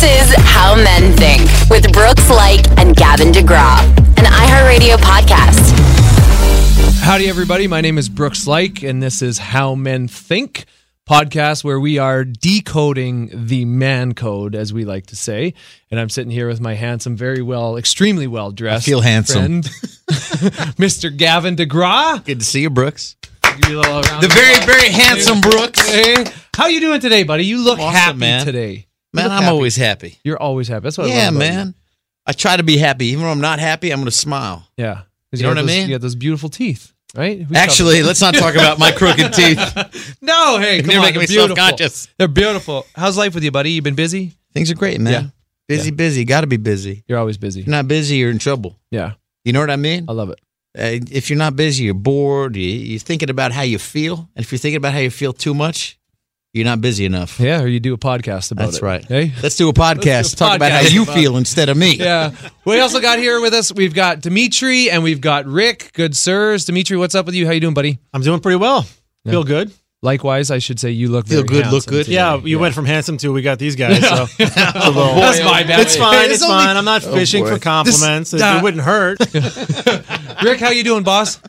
This is How Men Think with Brooks Laich and Gavin DeGraw, an iHeartRadio podcast. Howdy, everybody. My name is Brooks Laich, and this is How Men Think podcast where we are decoding the man code, as we like to say. And I'm sitting here with my handsome, very well, extremely well dressed. I feel handsome. friend, Mr. Gavin DeGraw. Good to see you, Brooks. You a little round The very, very handsome Brooks. Hey, how you doing today, buddy? You look Awesome, happy man. today. You Man, I'm happy. always happy. You're always happy. That's what I Yeah, you. man. I try to be happy. Even when I'm not happy, I'm going to smile. Yeah, You know have what I mean? You got those beautiful teeth, right? We Actually, let's not talk about my crooked teeth. no, hey, come You're on, making they're me beautiful. self-conscious. They're beautiful. How's life with you, buddy? You been busy? Things are great, man. Yeah. Busy, busy. Got to be busy. You're always busy. If you're not busy, you're in trouble. Yeah, You know what I mean? I love it. Uh, if you're not busy, you're bored. You, you're thinking about how you feel. And if you're thinking about how you feel too much, you're not busy enough. Yeah, or you do a podcast about it. That's it. right. Hey. Let's do a podcast. Do a Talk about how you about- feel instead of me. Yeah. We also got here with us. We've got Dimitri and we've got Rick. Good sirs. Dimitri, what's up with you? How you doing, buddy? I'm doing pretty well. Feel good. Likewise, I should say you look Feel very good, look good. today. Yeah, you went from handsome to we got these guys. So it's a little- That's my bad. It's fine. It's It's, only- fine. I'm not fishing boy. for compliments. This- uh, it wouldn't hurt. Rick, how you doing, boss?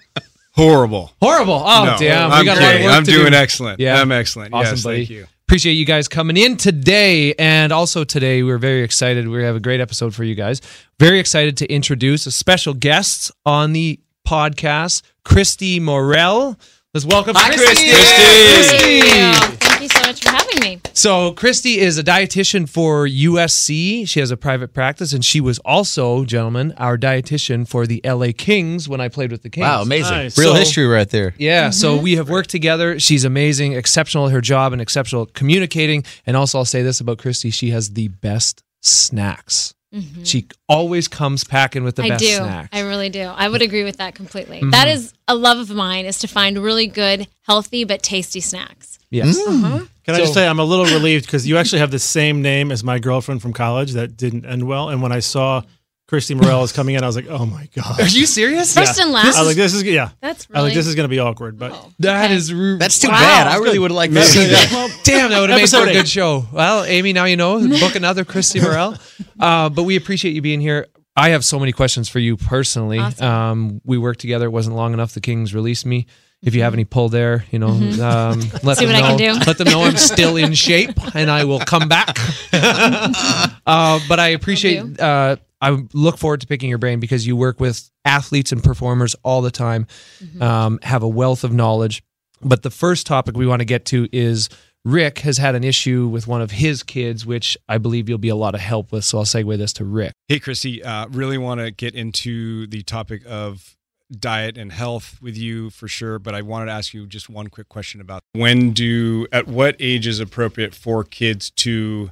Horrible. Horrible. Oh, No, damn. I'm we got a lot of kidding. work I'm to doing do. excellent. Yeah. I'm excellent. Awesome, yes, buddy. thank you. Appreciate you guys coming in today. And also today, we're very excited. We have a great episode for you guys. Very excited to introduce a special guest on the podcast, Christy Morel. Let's welcome Hi, Christy. Christy. Christy. Thank you. So much for having me. So Christy is a dietitian for USC. She has a private practice, and she was also, gentlemen, our dietitian for the LA Kings when I played with the Kings. Wow, amazing. Nice. Real So- history right there. Yeah, so Mm-hmm. we have worked together. She's amazing, exceptional at her job, and exceptional at communicating. And also, I'll say this about Christy: she has the best snacks. She always comes packing with the Mm-hmm. I best do. snacks. I really do. I would agree with that completely. Mm-hmm. That is a love of mine is to find really good, healthy but tasty snacks. yes. Mm-hmm. Can I just say I'm a little relieved because you actually have the same name as my girlfriend from college that didn't end well. And when I saw Christy Morales coming in, I was like, oh my god. Are you serious? First and I last. was like, this is yeah. that's really. I was like, this is going to be awkward, but Oh, That okay. is ru- That's too Wow. bad. I really would like to see that. Well, Damn, that would have made for a good show. Well, Amy, now you know. Book another Christy Morel. Uh, but we appreciate you being here. I have so many questions for you personally. Awesome. Um, we worked together. It wasn't long enough. The Kings released me. If you have any pull there, you know, um, let Mm-hmm. See them what I know. can do. Let them know I'm still in shape, and I will come back. uh, but I appreciate. Uh, I look forward to picking your brain because you work with athletes and performers all the time. Mm-hmm. Um, have a wealth of knowledge. But the first topic we want to get to is Rick has had an issue with one of his kids, which I believe you'll be a lot of help with. So I'll segue this to Rick. Hey, Christy, uh, really want to get into the topic of diet and health with you for sure, but I wanted to ask you just one quick question about when do, at what age is appropriate for kids to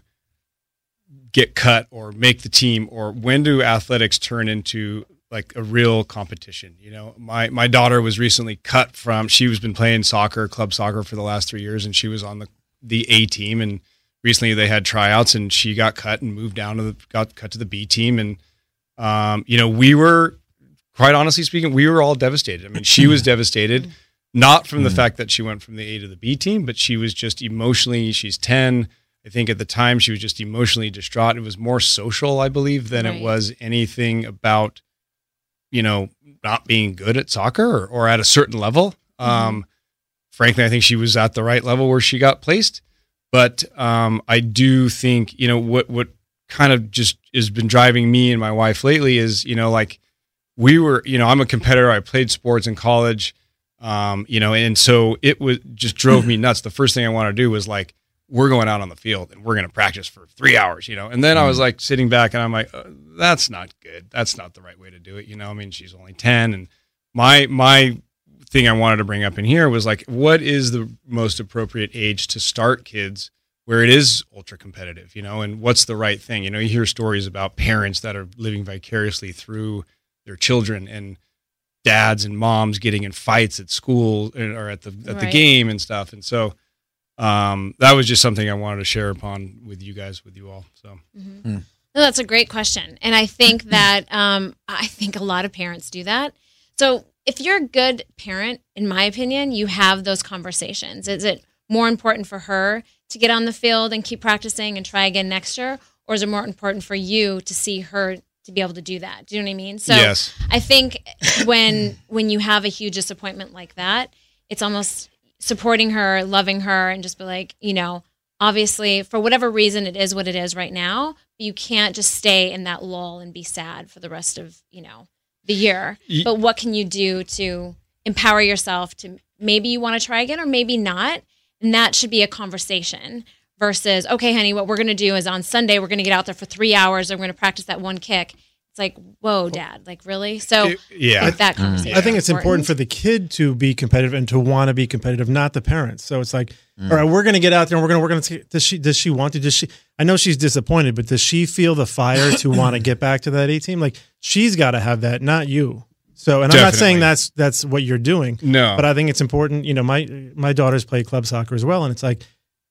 get cut or make the team, or when do athletics turn into like a real competition? You know, my my daughter was recently cut from. She was been playing soccer, club soccer for the last three years, and she was on the the A team and recently they had tryouts and she got cut and moved down to the got cut to the B team and um, you know we were quite honestly speaking we were all devastated. I mean she was devastated not from the fact that she went from the A to the B team but she was just emotionally she's 10 I think at the time she was just emotionally distraught. It was more social I believe than it was anything about you know not being good at soccer or, or at a certain level. Um, frankly, I think she was at the right level where she got placed. But um, I do think you know what what kind of just has been driving me and my wife lately is you know like we were you know I'm a competitor. I played sports in college, um, you know, and so it was just drove me nuts. The first thing I wanted to do was like we're going out on the field and we're going to practice for three hours, you know. And then I was like sitting back and I'm like, uh, that's not good. That's not the right way to do it, you know. I mean, she's only ten, and my my thing I wanted to bring up in here was like, what is the most appropriate age to start kids where it is ultra competitive, you know, and what's the right thing? You know, you hear stories about parents that are living vicariously through their children and dads and moms getting in fights at school uh, or at the at the game and stuff. And so um, that was just something I wanted to share upon with you guys, with you all. So No, that's a great question. And I think that um, I think a lot of parents do that. So if you're a good parent, in my opinion, you have those conversations. Is it more important for her to get on the field and keep practicing and try again next year? or is it more important for you to see her to be able to do that? Do you know what I mean? So Yes. I think when when you have a huge disappointment like that, it's almost supporting her, loving her, and just be like, you know, obviously for whatever reason it is what it is right now, but you can't just stay in that lull and be sad for the rest of you know the year. Ye- but what can you do to empower yourself to maybe you want to try again or maybe not, and that should be a conversation. Versus, okay, honey, what we're going to do is on Sunday, we're going to get out there for three hours and we're going to practice that one kick. It's like, whoa, dad, like really? So, yeah. like that conversation. I think it's important for the kid to be competitive and to want to be competitive, not the parents. So it's like, all right, we're going to get out there and we're going to work on. Does she? Does she want to? Does she? I know she's disappointed, but does she feel the fire to want to get back to that A team? Like she's got to have that, not you. So, and I'm not saying that's that's what you're doing. No. but I think it's important. You know, my my daughters play club soccer as well, and it's like,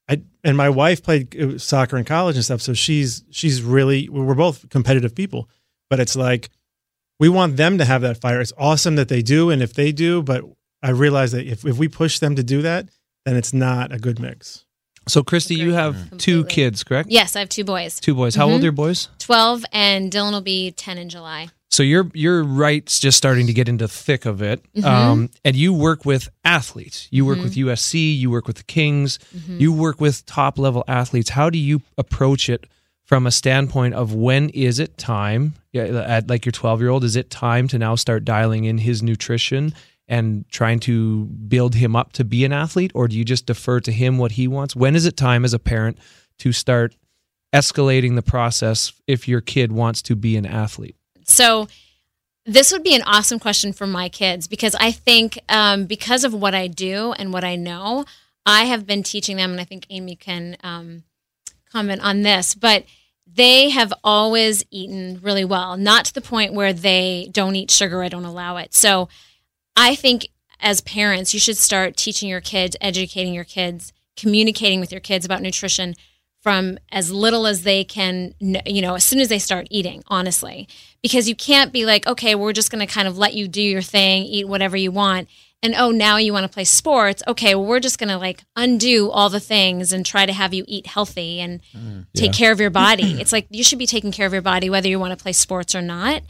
I and my wife played uh, soccer in college and stuff. So she's she's really we're both competitive people, but it's like we want them to have that fire. It's awesome that they do, and if they do, but I realize that if if we push them to do that, then it's not a good mix. So, Christy, you have two kids, correct? Yes, I have two boys, Two boys. How old Mhm. are your boys? 12 and Dylan will be 10 in July. So you're you're right, just starting to get into thick of it. Mhm. Um, and you work with athletes. You work Mhm. with USC. You work with the Kings. Mhm. You work with top level athletes. How do you approach it from a standpoint of when is it time? Yeah, at like your 12 year old, is it time to now start dialing in his nutrition and trying to build him up to be an athlete, or do you just defer to him what he wants? When is it time as a parent to start escalating the process if your kid wants to be an athlete? So this would be an awesome question for my kids because I think um, because of what I do and what I know, I have been teaching them, and I think Amy can um, comment on this, but they have always eaten really well, not to the point where they don't eat sugar, I don't allow it. So I think as parents, you should start teaching your kids, educating your kids, communicating with your kids about nutrition from as little as they can, you know, as soon as they start eating, honestly. Because you can't be like, okay, we're just going to kind of let you do your thing, eat whatever you want. And oh, now you want to play sports. Okay, well, we're just going to like undo all the things and try to have you eat healthy and take care of your body. it's like you should be taking care of your body whether you want to play sports or not.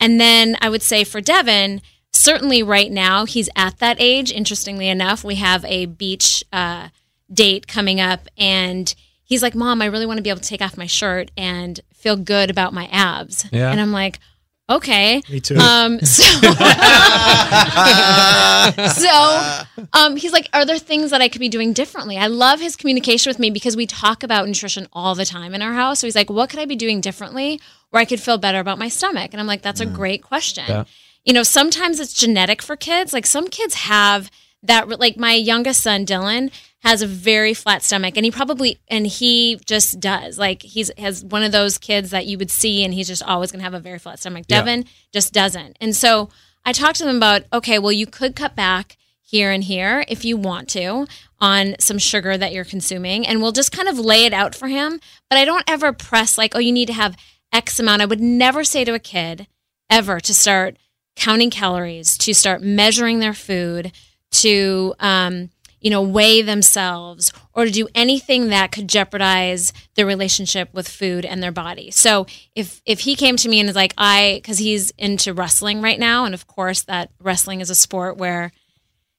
And then I would say for Devin, certainly right now he's at that age. Interestingly enough, we have a beach uh, date coming up, and he's like, "Mom, I really want to be able to take off my shirt and feel good about my abs." Yeah. And I'm like, "Okay." Me too. Um, so, so um, he's like, are there things that I could be doing differently? I love his communication with me because we talk about nutrition all the time in our house. So he's like, what could I be doing differently where I could feel better about my stomach? And I'm like, that's a great question. Yeah. You know, sometimes it's genetic for kids. Like some kids have that, like my youngest son, Dylan, has a very flat stomach and he probably and he just does. Like he's has one of those kids that you would see and he's just always going to have a very flat stomach. Yeah. devin just doesn't. And so i talked to them about okay well you could cut back here and here if you want to on some sugar that you're consuming and we'll just kind of lay it out for him. But i don't ever press like oh you need to have x amount. I would never say to a kid ever to start counting calories to start measuring their food to um, you know weigh themselves or to do anything that could jeopardize their relationship with food and their body. So if if he came to me and is like i because he's into wrestling right now and of course that wrestling is a sport where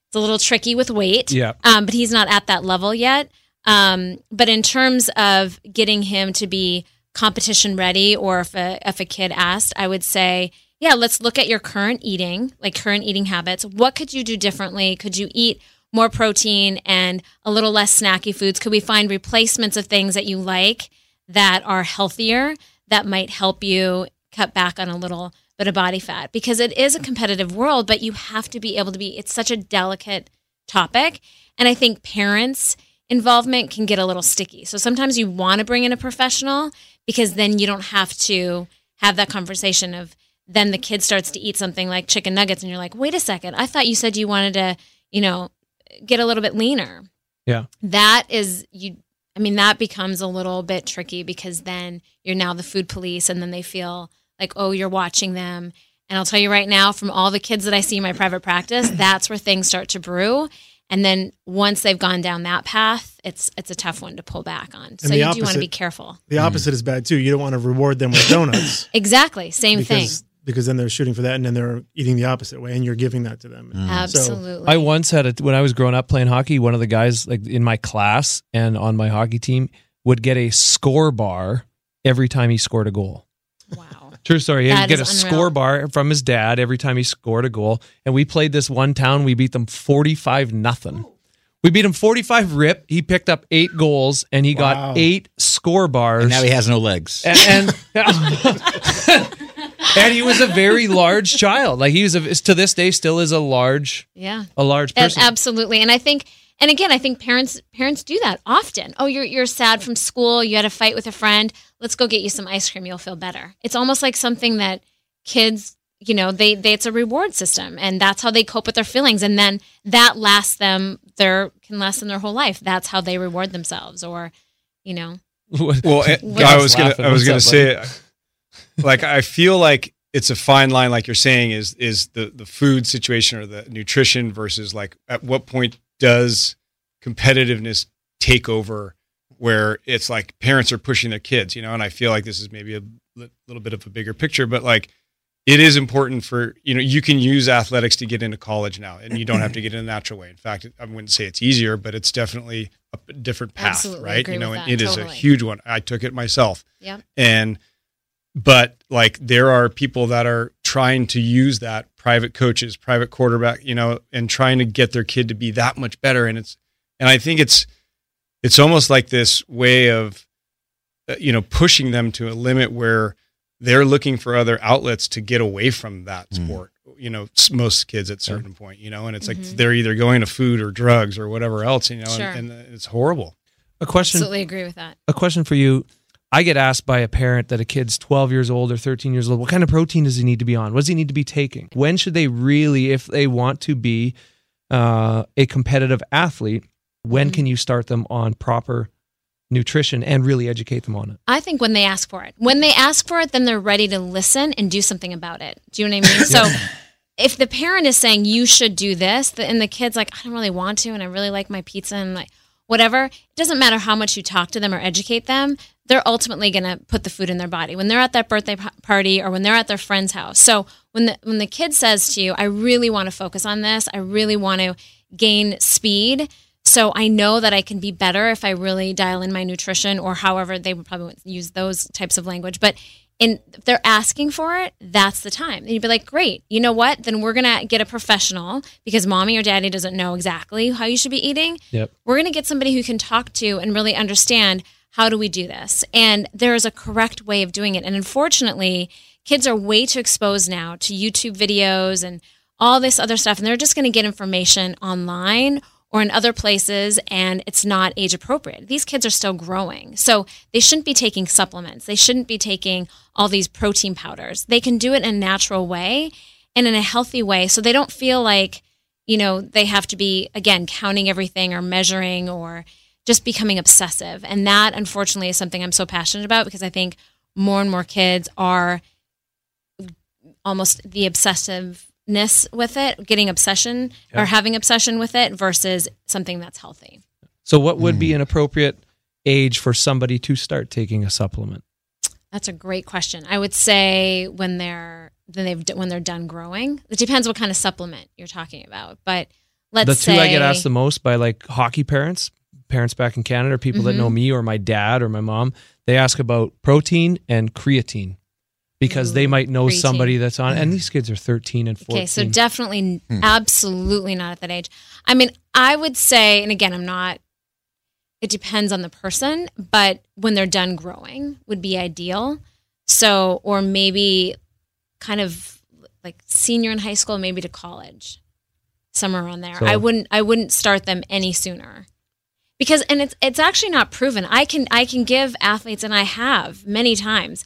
it's a little tricky with weight Yeah. um, but he's not at that level yet. Um, but in terms of getting him to be competition ready or if a, if a kid asked i would say yeah let's look at your current eating like current eating habits. What could you do differently? Could you eat more protein and a little less snacky foods? Could we find replacements of things that you like that are healthier that might help you cut back on a little bit of body fat? Because it is a competitive world but you have to be able to be it's such a delicate topic. And i think parents involvement can get a little sticky. So sometimes you want to bring in a professional because then you don't have to have that conversation of then the kid starts to eat something like chicken nuggets and you're like wait a second. I thought you said you wanted to you know get a little bit leaner Yeah. that is you i mean that becomes a little bit tricky because then you're now the food police and then they feel like oh you're watching them and i'll tell you right now from all the kids that i see in my private practice that's where things start to brew And then once they've gone down that path, it's it's a tough one to pull back on. So the you do want to be careful. The mm. opposite is bad too. You don't want to reward them with donuts Exactly, same thing. Because because then they're shooting for that and then they're eating the opposite way and you're giving that to them. Mm. Absolutely. I once had a when I was growing up playing hockey. One of the guys like in my class and on my hockey team would get a Skor bar every time he scored a goal. wow. True story. He'd get a is Skor bar from his dad every time he scored a goal. And we played this one town. We beat them forty-five nothing. We beat him forty-five rip. He picked up eight goals and he Wow. got eight Skor bars. And now he has no legs. and and, and he was a very large child. Like he was a, to this day still is a large Yeah. a large Ab- person. Absolutely. And I think and again, I think parents parents do that often. Oh, you're you're sad from school, you had a fight with a friend. Let's go get you some ice cream, you'll feel better. It's almost like something that kids, you know, they, they it's a reward system and that's how they cope with their feelings and then that lasts them their can last them their whole life. That's how they reward themselves or you know. Well, I- was gonna I was gonna up, say, like I feel like it's a fine line, like you're saying, is is the the food situation or the nutrition versus like at what point does competitiveness take over where it's like parents are pushing their kids, you know? And I feel like this is maybe a li- little bit of a bigger picture, but like it is important for you know you can use athletics to get into college now and you don't have to get in a natural way. In fact i wouldn't say it's easier but it's definitely a different path Absolutely right? you know with and that, it is totally. a huge one. I took it myself. Yeah and but like there are people that are trying to use that private coaches private quarterback you know and trying to get their kid to be that much better and it's and i think it's it's almost like this way of uh, you know pushing them to a limit where they're looking for other outlets to get away from that Mm. sport you know most kids at a certain point you know and it's like Mhm. they're either going to food or drugs or whatever else you know Sure. and, and it's horrible a question Absolutely agree with that. a question for you. I get asked by a parent that a kid's 12 years old or 13 years old, what kind of protein does he need to be on? What does he need to be taking? When should they really, if they want to be uh, a competitive athlete, when Mhm. can you start them on proper nutrition and really educate them on it? I think when they ask for it. When they ask for it, then they're ready to listen and do something about it. Do you know what I mean? So if the parent is saying you should do this, and the kid's like, I don't really want to, and I really like my pizza and like whatever, it doesn't matter how much you talk to them or educate them, they're ultimately going to put the food in their body when they're at that birthday party or when they're at their friend's house. So when the when the kid says to you, I really want to focus on this, I really want to gain speed. So I know that I can be better if I really dial in my nutrition or however they would probably use those types of language. But in, if they're asking for it, that's the time. And you'd be like, great, you know what? Then we're going to get a professional because mommy or daddy doesn't know exactly how you should be eating. Yep. We're going to get somebody who can talk to and really understand how do we do this. And there is a correct way of doing it. And unfortunately, kids are way too exposed now to YouTube videos and all this other stuff. And they're just going to get information online or in other places and it's not age appropriate. These kids are still growing. So they shouldn't be taking supplements. They shouldn't be taking all these protein powders. They can do it in a natural way and in a healthy way so they don't feel like, you know, they have to be again counting everything or measuring or just becoming obsessive. And that unfortunately is something I'm so passionate about because I think more and more kids are almost the obsessiveness with it, getting obsession Yeah. or having obsession with it versus something that's healthy. So, what would be hmm. an appropriate age for somebody to start taking a supplement? That's a great question. I would say when they're then they've when they're done growing. It depends what kind of supplement you're talking about, but let's the say two I get asked the most by like hockey parents, parents back in Canada, or people that Mhm. know me or my dad or my mom. They ask about protein and creatine because they might know creatine. somebody that's on. And these kids are 13 and 14. Okay, so definitely, absolutely not at that age. I mean, I would say, and again, I'm not. It depends on the person, but when they're done growing, would be ideal. So, or maybe, kind of like senior in high school, maybe to college, somewhere around there. So- I wouldn't. I wouldn't start them any sooner, because and it's it's actually not proven. I can I can give athletes, and I have many times,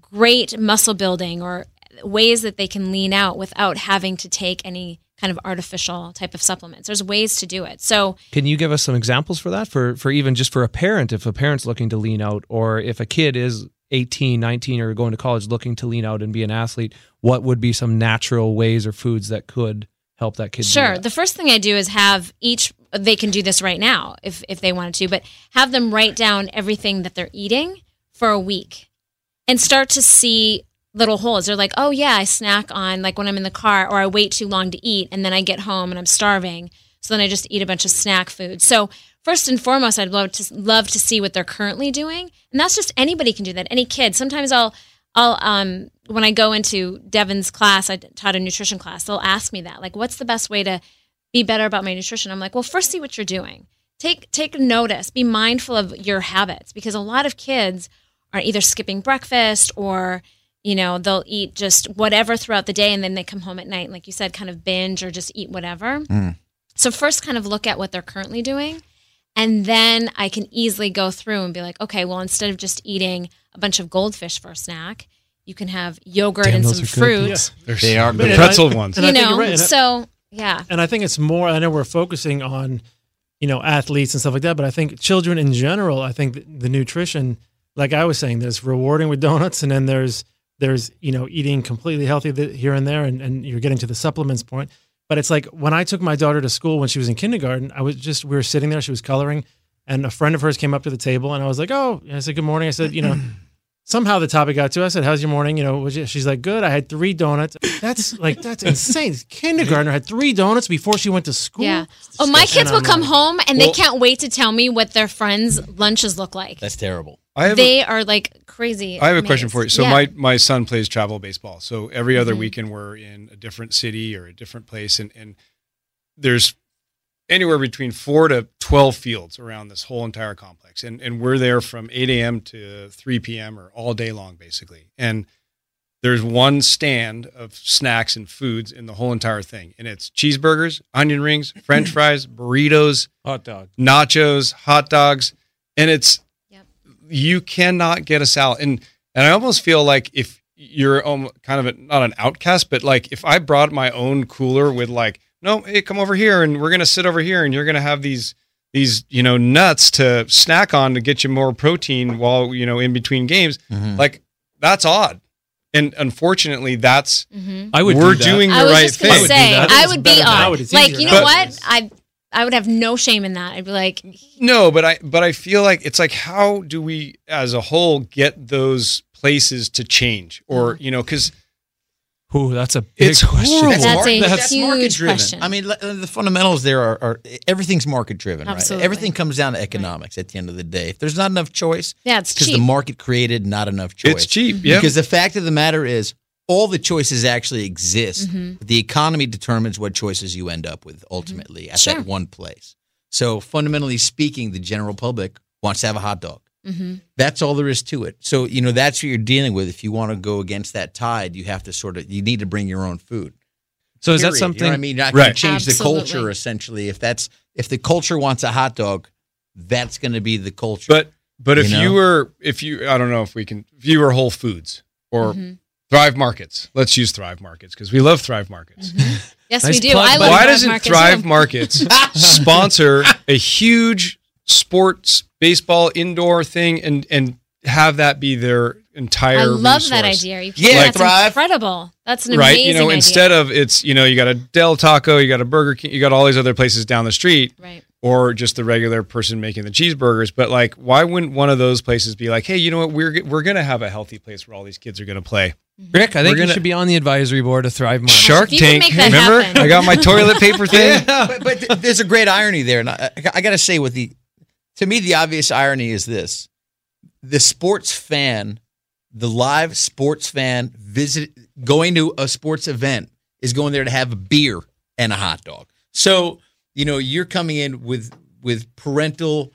great muscle building or ways that they can lean out without having to take any kind of artificial type of supplements. There's ways to do it. So, Can you give us some examples for that? For for even just for a parent, if a parent's looking to lean out, or if a kid is 18, 19, or going to college looking to lean out and be an athlete, what would be some natural ways or foods that could help that kid? Sure. that? The first thing I do is have each they can do this right now if if they wanted to, but have them write down everything that they're eating for a week and start to see little holes. They're like, "Oh yeah, I snack on like when I'm in the car or I wait too long to eat and then I get home and I'm starving. So then I just eat a bunch of snack food." So, first and foremost, I'd love to love to see what they're currently doing. And that's just anybody can do that. Any kid. Sometimes I'll I'll um when I go into Devin's class, I taught a nutrition class. They'll ask me that, like, what's the best way to be better about my nutrition? I'm like, well, first see what you're doing. Take take notice. Be mindful of your habits because a lot of kids are either skipping breakfast or you know they'll eat just whatever throughout the day and then they come home at night and like you said kind of binge or just eat whatever mm. so first kind of look at what they're currently doing and then i can easily go through and be like okay well instead of just eating a bunch of goldfish for a snack you can have yogurt Damn, and some are fruit There's They are the pretzel ones. You know right. So yeah and I think it's more. I know we're focusing on, you know, athletes and stuff like that, but I think children in general. I think the, the nutrition, like I was saying, there's rewarding with donuts, and then there's there's you know eating completely healthy here and there, and, and you're getting to the supplements point. But it's like when I took my daughter to school when she was in kindergarten, I was just we were sitting there, she was coloring, and a friend of hers came up to the table, and I was like, oh, I said good morning. I said, you know. Somehow the topic got to. us. I said, "How's your morning?" You know, was you-" she's like, "Good." I had three donuts. That's like that's insane. Kindergartner had three donuts before she went to school. yeah oh my kids will come like- home and Well- they can't wait to tell me what their friends lunches look like That's terrible. I have a- they are like crazy I have a question for you. So Yeah. my my son plays travel baseball. So every other Mhm. weekend we're in a different city or a different place, and and there's anywhere between four to twelve fields around this whole entire complex, and and we're there from eight a.m. to three p.m. or all day long, basically. And there's one stand of snacks and foods in the whole entire thing, and it's cheeseburgers, onion rings, French fries, burritos, hot dog. nachos, hot dogs, and it's Yep. you cannot get a salad. And and I almost feel like if you're kind of a, not an outcast, but like if I brought my own cooler with like, no, hey, come over here and we're gonna sit over here and you're gonna have these these you know nuts to snack on to get you more protein while you know in between games, Mhm. like that's odd. And unfortunately, that's Mhm. I would. we're do doing the I was right just gonna thing. would say. I would better be now, on. it's Like you know nowadays. what? I I would have no shame in that. I'd be like, No, but I but I feel like it's like how do we as a whole get those places to change or you know cuz Ooh, that's a big It's question. horrible. That's market- a that's huge market-driven. question. I mean, the fundamentals there are, are everything's market driven, right? Absolutely. Everything comes down to economics at the end of the day. If there's not enough choice, yeah, it's because the market created not enough choice. it's cheap. Yeah. Because the fact of the matter is, all the choices actually exist. Mhm. The economy determines what choices you end up with ultimately at Sure. that one place. So fundamentally speaking, the general public wants to have a hot dog. Mhm. That's all there is to it. So you know that's what you're dealing with. If you want to go against that tide, you have to sort of you need to bring your own food. So is that something? You know what I mean? You're not Right. going to change the culture essentially. If that's if the culture wants a hot dog, that's going to be the culture. But but if You you, were if you I don't know if we can if you were Whole Foods or Mhm. Thrive Markets. Let's use Thrive Markets because we love Thrive Markets. Yes, Nice we do. plug, I love Why Thrive doesn't Market, Thrive. Markets sponsor a huge sports baseball indoor thing and and have that be their entire I love that idea. Are you Yeah, kidding? that's Thrive. incredible. That's an right amazing you know idea. instead of it's you know you got a del taco you got a burger king you got all these other places down the street right. or just the regular person making the cheeseburgers but like why wouldn't one of those places be like hey you know what we're we're gonna have a healthy place where all these kids are gonna play mm-hmm. Rick, I think We're you should be on the advisory board of Thrive Market. shark if you can tank remember happen. i got my toilet paper thing but, but there's a great irony there, and I, I got to say, with the to me, the obvious irony is this: the sports fan, the live sports fan, visit going to a sports event is going there to have a beer and a hot dog. So you know, you're coming in with with parental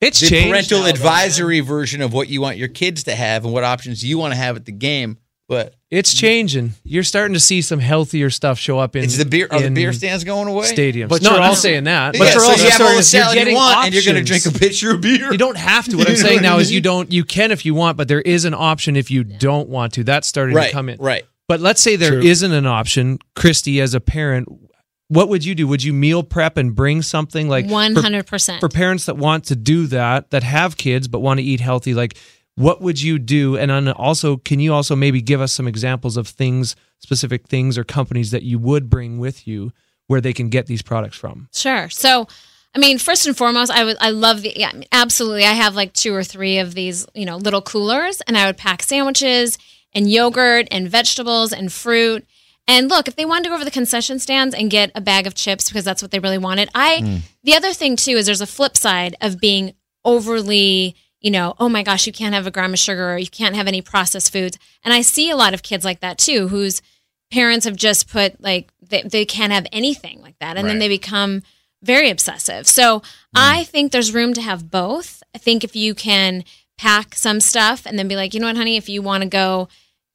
It's the parental now, though, advisory version of what you want your kids to have and what options you want to have at the game. But It's changing. You're starting to see some healthier stuff show up in it's the beer. Are the beer stands going away? stadiums. But no, you're I'm not also- saying that. But But yeah, you're so also you have all the you're salad you getting want, and you're going to drink a pitcher of beer. You don't have to. What I'm saying now is you don't. You can if you want, but there is an option if you don't want to. That's starting right, to come in. right. But let's say there True. not an option, Christy, as a parent. What would you do? Would you meal prep and bring something like hundred percent. for parents that want to do that, that have kids but want to eat healthy, like what would you do? And then also, can you also maybe give us some examples of things, specific things or companies that you would bring with you where they can get these products from. Sure. So, I mean, first and foremost, I would I love the yeah, absolutely. I have like two or three of these, you know, little coolers, and I would pack sandwiches and yogurt and vegetables and fruit. And look, if they wanted to go over the concession stands and get a bag of chips because that's what they really wanted, I mm. the other thing too is there's a flip side of being overly, you know, oh my gosh, you can't have a gram of sugar or you can't have any processed foods. And I see a lot of kids like that too, whose parents have just put like they, they can't have anything like that, and then they become very obsessive. So mm. I think there's room to have both. I think if you can pack some stuff and then be like, you know what, honey, if you want to go,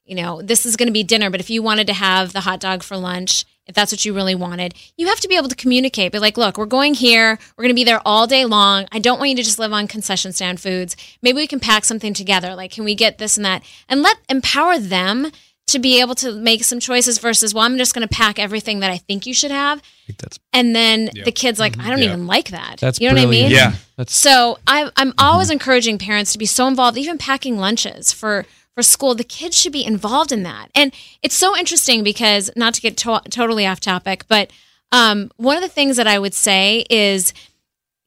you know, this is going to be dinner, but if you wanted to have the hot dog for lunch, if that's what you really wanted, you have to be able to communicate. Be like, look, we're going here. We're going to be there all day long. I don't want you to just live on concession stand foods. Maybe we can pack something together. Like, can we get this and that? And let empower them to be able to make some choices versus, well, I'm just going to pack everything that I think you should have. That's And then the kid's like, I don't Yeah. even like that. that's you know what I mean? Yeah. That's So I, I'm mm-hmm. always encouraging parents to be so involved, even packing lunches for for school. The kids should be involved in that, and it's so interesting because not to get to- totally off topic, but um, one of the things that I would say is,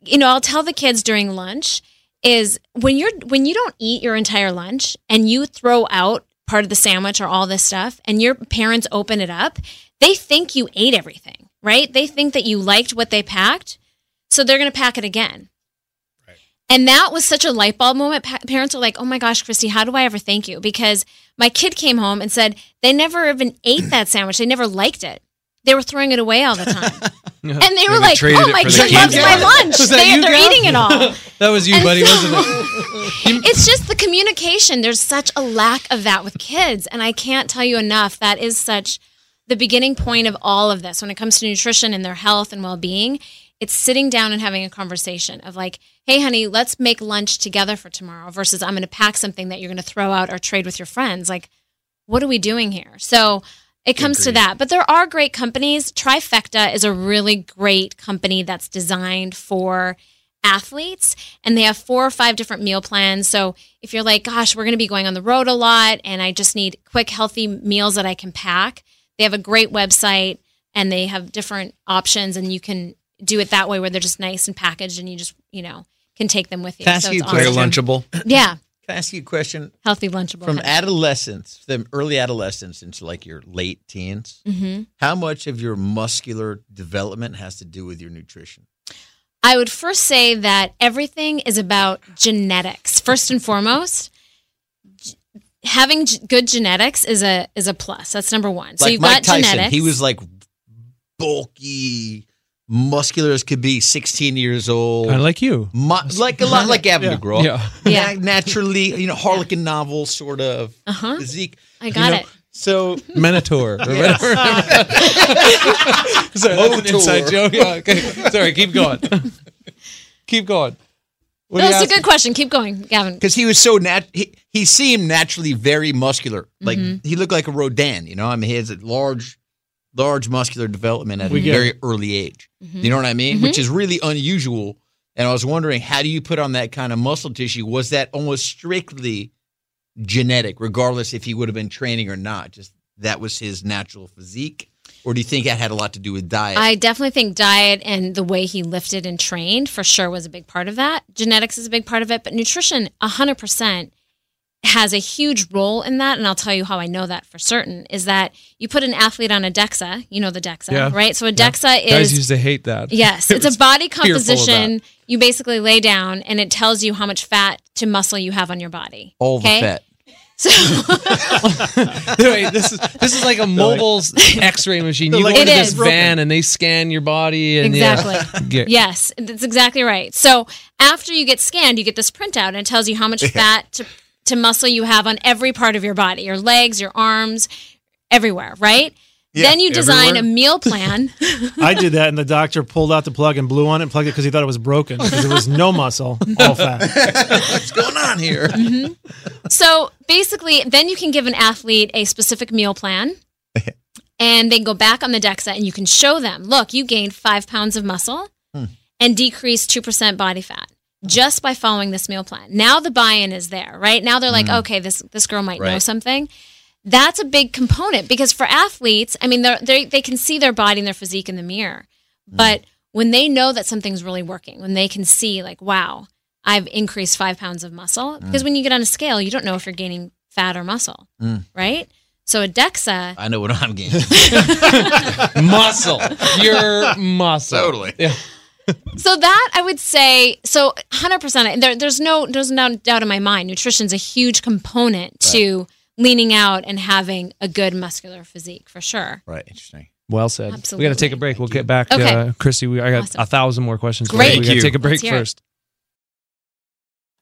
you know, I'll tell the kids during lunch is when you're when you don't eat your entire lunch and you throw out part of the sandwich or all this stuff, and your parents open it up, they think you ate everything, right? They think that you liked what they packed, so they're going to pack it again. And that was such a light bulb moment. Pa- parents are like, oh my gosh, Christy, how do I ever thank you? Because my kid came home and said they never even ate that sandwich. They never liked it. They were throwing it away all the time. and they were like, oh, my kid loves my lunch. They, they're Gav? eating it all. that was you, And buddy, so- wasn't it? it's just the communication. There's such a lack of that with kids. And I can't tell you enough. That is such the beginning point of all of this when it comes to nutrition and their health and well being. It's sitting down and having a conversation of like, hey, honey, let's make lunch together for tomorrow versus I'm going to pack something that you're going to throw out or trade with your friends. Like, what are we doing here? So it comes to that. But there are great companies. Trifecta is a really great company that's designed for athletes and they have four or five different meal plans. So if you're like, gosh, we're going to be going on the road a lot and I just need quick, healthy meals that I can pack, they have a great website and they have different options and you can do it that way where they're just nice and packaged and you just, you know, can take them with you. Can I So ask you it's a Like a awesome. lunchable. Yeah. Can I ask you a question? Healthy lunchable. From kind adolescence, from early adolescence into like your late teens, Mhm. how much of your muscular development has to do with your nutrition? I would first say that everything is about genetics. First and foremost, G- having g- good genetics is a is a plus. That's number one. So like you've Mike got Tyson, genetics. he was like bulky, muscular as could be, 16 years old. Kind of like you. Mu- like a lot like Gavin DeGraw. Yeah. Yeah. Naturally, you know, Harlequin novel sort of Uh-huh. physique. I you got know? it. So Minotaur or whatever. Sorry, that's an inside joke. Yeah, okay. Sorry, keep going. keep going. What No, do you that's a good question. Keep going, Gavin. because he was so nat, he, he seemed naturally very muscular. Like Mm-hmm. he looked like a Rodin. You know, I mean, he has a large, large muscular development at We a get very early age. Mm-hmm. You know what I mean? Which mm-hmm. is really unusual. And I was wondering, how do you put on that kind of muscle tissue? Was that almost strictly genetic, regardless if he would have been training or not? Just that was his natural physique, or do you think that had a lot to do with diet? I definitely think diet and the way he lifted and trained for sure was a big part of that. Genetics is a big part of it, but nutrition 100% has a huge role in that and I'll tell you how I know that for certain is that you put an athlete on a DEXA, you know the DEXA, Yeah. right? So a DEXA Guys is Guys used to hate that. Yes, It it's a body fearful of that. composition. You basically lay down and it tells you how much fat to muscle you have on your body. All okay? the fat. So Wait, this is this is like a mobile X-ray machine. You go into this is. van and they scan your body and Exactly. Yeah, Get- Yes, that's exactly right. So after you get scanned, you get this printout and it tells you how much fat to, to muscle you have on every part of your body, your legs, your arms, everywhere, right? Yeah, then you design everywhere. a meal plan. I did that, and the doctor pulled out the plug and blew on it and plugged it because he thought it was broken because there was no muscle, all fat. What's going on here? Mm-hmm. so basically, then you can give an athlete a specific meal plan. And they can go back on the DEXA and you can show them, look, you gained five pounds of muscle hmm. and decreased 2% body fat just by following this meal plan. Now the buy-in is there, right? Now they're like, mm-hmm. okay, this, this girl might know something. that's a big component because for athletes, I mean, they're, they they can see their body and their physique in the mirror, mm-hmm. but when they know that something's really working, when they can see like, wow, I've increased five pounds of muscle, mm. because when you get on a scale, you don't know if you're gaining fat or muscle, mm. right? So a DEXA, I know what I'm gaining. muscle. Your muscle. Totally. Yeah. So that I would say, so 100%. There, there's no there's no doubt in my mind. Nutrition's a huge component to leaning out and having a good muscular physique for sure. right. Interesting. Well said. Absolutely. We got to take a break. We'll get back. Okay. Uh, Chrissy, we, I got Awesome. a thousand more questions. Great. you. We got to take a break Let's it. first.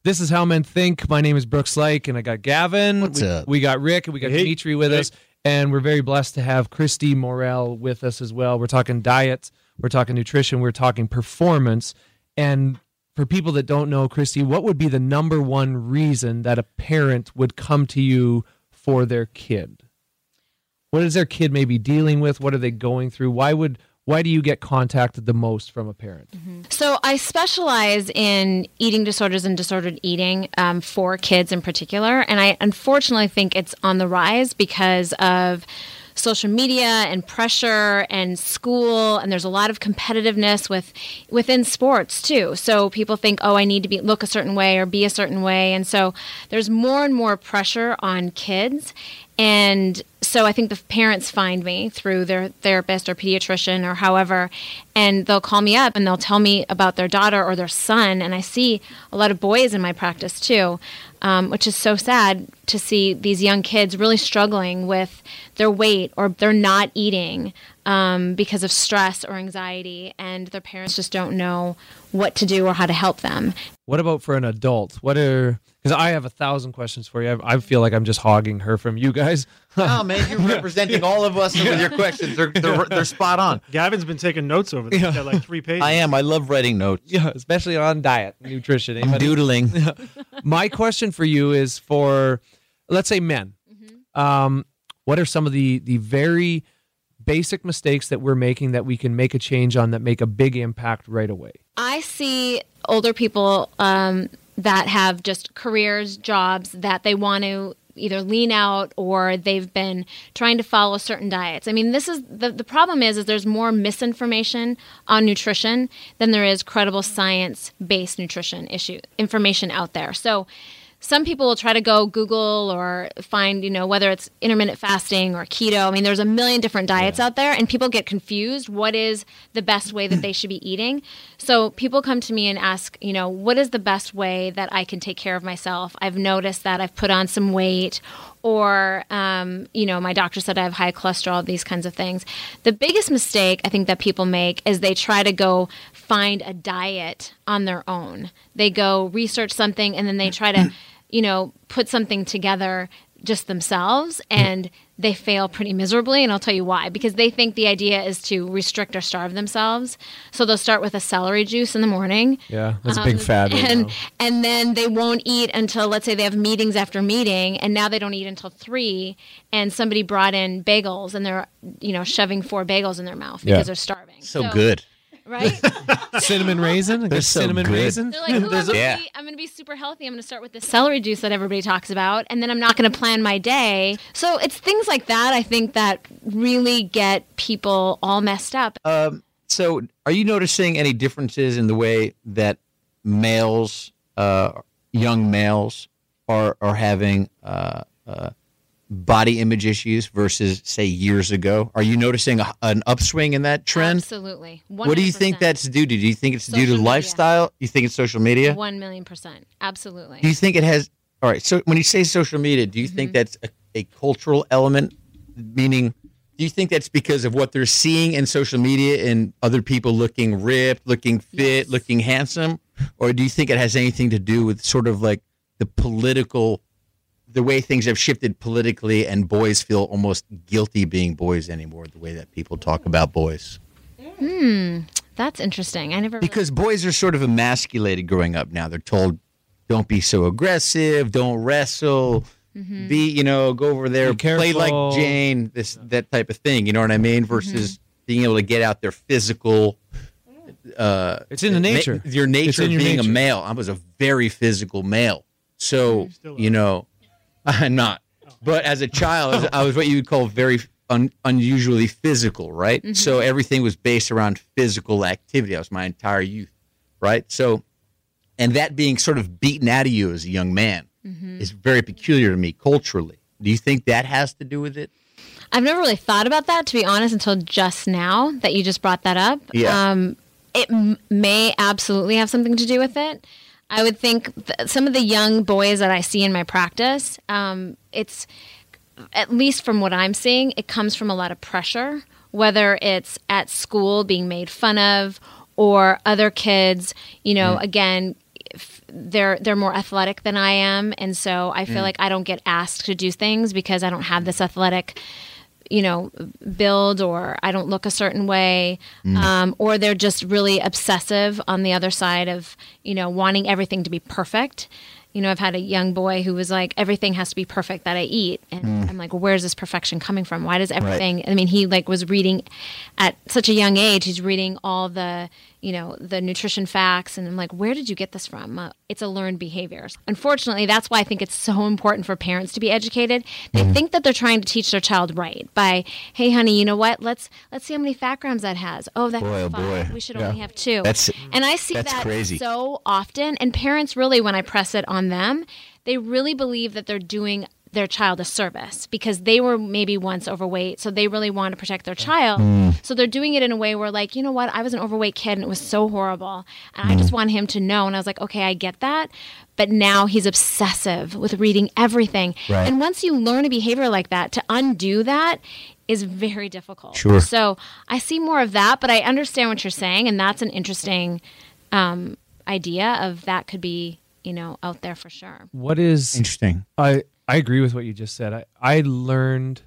This is How Men Think. My name is Brooks Laich, and I got Gavin. What's we, up? we got Rick, and we got Hey. Dimitri with Hey. us. And we're very blessed to have Christy Morel with us as well. We're talking diet, we're talking nutrition, we're talking performance. And for people that don't know, Christy, what would be the number one reason that a parent would come to you for their kid? What is their kid maybe dealing with? What are they going through? Why would why do you get contacted the most from a parent? So I specialize in eating disorders and disordered eating um, for kids in particular, and I unfortunately think it's on the rise because of social media and pressure and school and there's a lot of competitiveness with within sports too. So people think oh i need to be look a certain way or be a certain way. And so there's more and more pressure on kids. And so I think the parents find me through their therapist or pediatrician or however, and they'll call me up and they'll tell me about their daughter or their son. And I see a lot of boys in my practice too, um, which is so sad to see these young kids really struggling with their weight or they're not eating um, because of stress or anxiety, and their parents just don't know what to do or how to help them. What about for an adult? What are because I have a thousand questions for you. I, I feel like I'm just hogging her from you guys. Oh man, you're representing all of us with your questions. They're, they're, they're spot on. Gavin's been taking notes over there. He's got like three pages. I am. I love writing notes. yeah, especially on diet, nutrition. I'm Anybody? doodling. My question for you is for, let's say, men. Um, what are some of the the very basic mistakes that we're making that we can make a change on that make a big impact right away? I see older people um, that have just careers, jobs that they want to either lean out or they've been trying to follow certain diets. I mean, this is the, the problem is is there's more misinformation on nutrition than there is credible science based nutrition issue information out there. So some people will try to go Google or find, you know, whether it's intermittent fasting or keto. I mean, there's a million different diets out there, and people get confused. What is the best way that they should be eating? So people come to me and ask, you know, what is the best way that I can take care of myself? I've noticed that I've put on some weight, or, um, you know, my doctor said I have high cholesterol, these kinds of things. The biggest mistake I think that people make is they try to go find a diet on their own. They go research something and then they try to, you know, put something together just themselves and they fail pretty miserably and I'll tell you why because they think the idea is to restrict or starve themselves so they'll start with a celery juice in the morning Yeah, that's a big um, fad right and now. and then they won't eat until let's say they have meetings after meeting and now they don't eat until three and somebody brought in bagels and they're you know shoving four bagels in their mouth because Yeah. they're starving So good. Right Cinnamon raisin? I guess so cinnamon good. raisin? they're like I'm, gonna Yeah. be, I'm gonna be super healthy i'm gonna start with the celery juice that everybody talks about and then i'm not gonna plan my day so it's things like that i think that really get people all messed up Um, so, are you noticing any differences in the way that males, uh, young males, are are having uh, uh, body image issues versus, say, years ago? Are you noticing a, an upswing in that trend? absolutely What do you think that's due to? Do you think it's due to Social media. lifestyle? You think it's social media? one million percent absolutely Do you think it has? All right. So when you say social media, do you mm-hmm. think that's a, a cultural element? Meaning, do you think that's because of what they're seeing in social media and other people looking ripped, looking fit, Yes. looking handsome, or do you think it has anything to do with sort of like the political, the way things have shifted politically, and boys feel almost guilty being boys anymore? The way that people talk about boys. that's interesting i never because boys are sort of emasculated growing up now. They're told, don't be so aggressive, don't wrestle, Mm-hmm. be, you know, go over there, play like. Jane, this that type of thing. You know what I mean? Versus being able to get out their physical. Uh, It's in the ma- nature. your nature of your being a male. I was a very physical male, so you know, I'm not. but as a child, I was what you would call very un, unusually physical, right? Mm-hmm. So everything was based around physical activity. That was my entire youth, right? So, and that being sort of beaten out of you as a young man Mm-hmm. is very peculiar to me culturally. Do you think that has to do with it? I've never really thought about that, to be honest, until just now that you just brought that up. Yeah. Um, it m- may absolutely have something to do with it. I would think th- some of the young boys that I see in my practice, um, it's at least from what I'm seeing, it comes from a lot of pressure, whether it's at school being made fun of or other kids, you know, again, if they're they're more athletic than I am, and so I feel like I don't get asked to do things because I don't have this athletic you know build or i don't look a certain way um, or they're just really obsessive on the other side of you know wanting everything to be perfect. You know i've had a young boy who was like everything has to be perfect that i eat. And i'm like well, where's this perfection coming from? Why does everything i mean he like was reading at such a young age he's reading all the you know the nutrition facts and i'm like where did you get this from? Uh, it's a learned behavior. Unfortunately that's why i think it's so important for parents to be educated. They think that they're trying to teach their child right by hey honey you know what? Let's let's see how many fat grams that has. Oh that's Boy, oh, boy. we should Yeah. only have two. That's- and i see that crazy. so often and parents really when i press it on them they really believe that they're doing their child a service because they were maybe once overweight so they really want to protect their child. So they're doing it in a way where like you know what? I was an overweight kid and it was so horrible and i just want him to know and i was like okay i get that but now he's obsessive with reading everything. Right. and once you learn a behavior like that to undo that is very difficult. Sure. so i see more of that but i understand what you're saying and that's an interesting um, idea of that could be you know out there for sure. What is Interesting. I I agree with what you just said. I I learned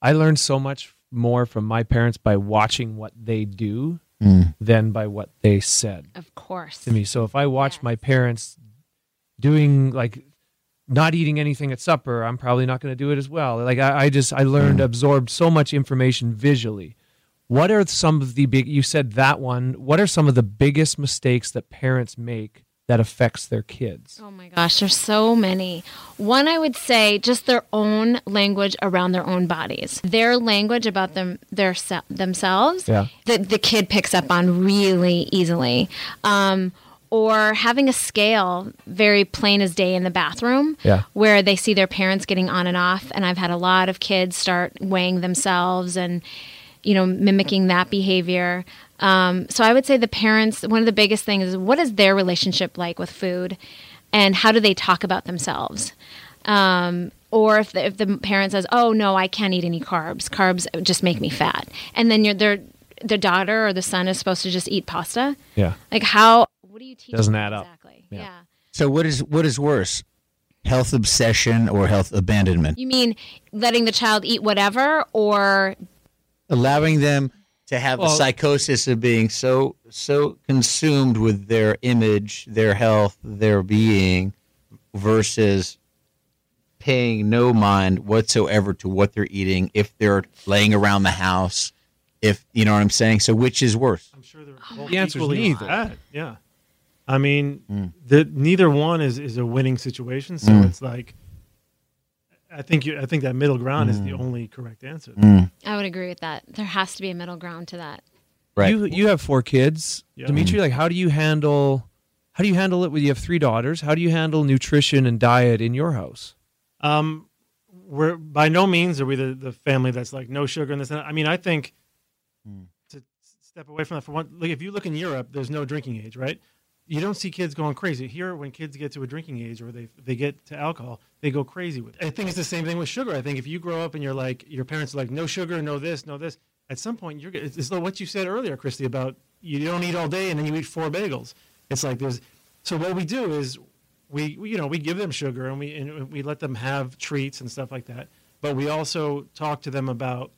I learned so much more from my parents by watching what they do mm. than by what they said of course to me. So if I watch my parents doing like not eating anything at supper, I'm probably not going to do it as well. Like I, I just I learned mm. absorbed so much information visually. What are some of the big? You said that one. What are some of the biggest mistakes that parents make that affects their kids? Oh my gosh, there's so many. One, I would say, just their own language around their own bodies. Their language about them, their se- themselves. Yeah. The the kid picks up on really easily. Um, or having a scale very plain as day in the bathroom Yeah. where they see their parents getting on and off and i've had a lot of kids start weighing themselves and you know mimicking that behavior um, so i would say the parents one of the biggest things is what is their relationship like with food and how do they talk about themselves um, or if the, if the parent says oh no i can't eat any carbs carbs just make me fat and then you're their their daughter or the son is supposed to just eat pasta Yeah. like how what do you teach Doesn't them add up. exactly Yeah. yeah. So what is what is worse, health obsession or health abandonment? you mean letting the child eat whatever or allowing them to have the psychosis of being so so consumed with their image, their health, their being, versus paying no mind whatsoever to what they're eating if they're laying around the house. If you know what I'm saying. So which is worse? I'm sure they're both The answer's equally neither. bad. Yeah, I mean, hmm. the neither one is is a winning situation. So hmm. it's like, I think you, I think that middle ground is the mm. only correct answer. Mm. I would agree with that. There has to be a middle ground to that. Right. You you have four kids, Yeah. Dimitri. Like, how do you handle? How do you handle it? When you have three daughters. How do you handle nutrition and diet in your house? Um, we're by no means are we the, the family that's like no sugar in this. and. I mean, I think mm. to step away from that for one. Like, if you look in Europe, there's no drinking age, right? You don't see kids going crazy here. When kids get to a drinking age or they they get to alcohol, they go crazy with. it. I think it's the same thing with sugar. I think if you grow up and you're like your parents are like no sugar, no this, no this. At some point, you're it's, like what you said earlier, Christy, about you don't eat all day and then you eat four bagels. It's like there's. So what we do is we, we you know we give them sugar and we and we let them have treats and stuff like that but we also talk to them about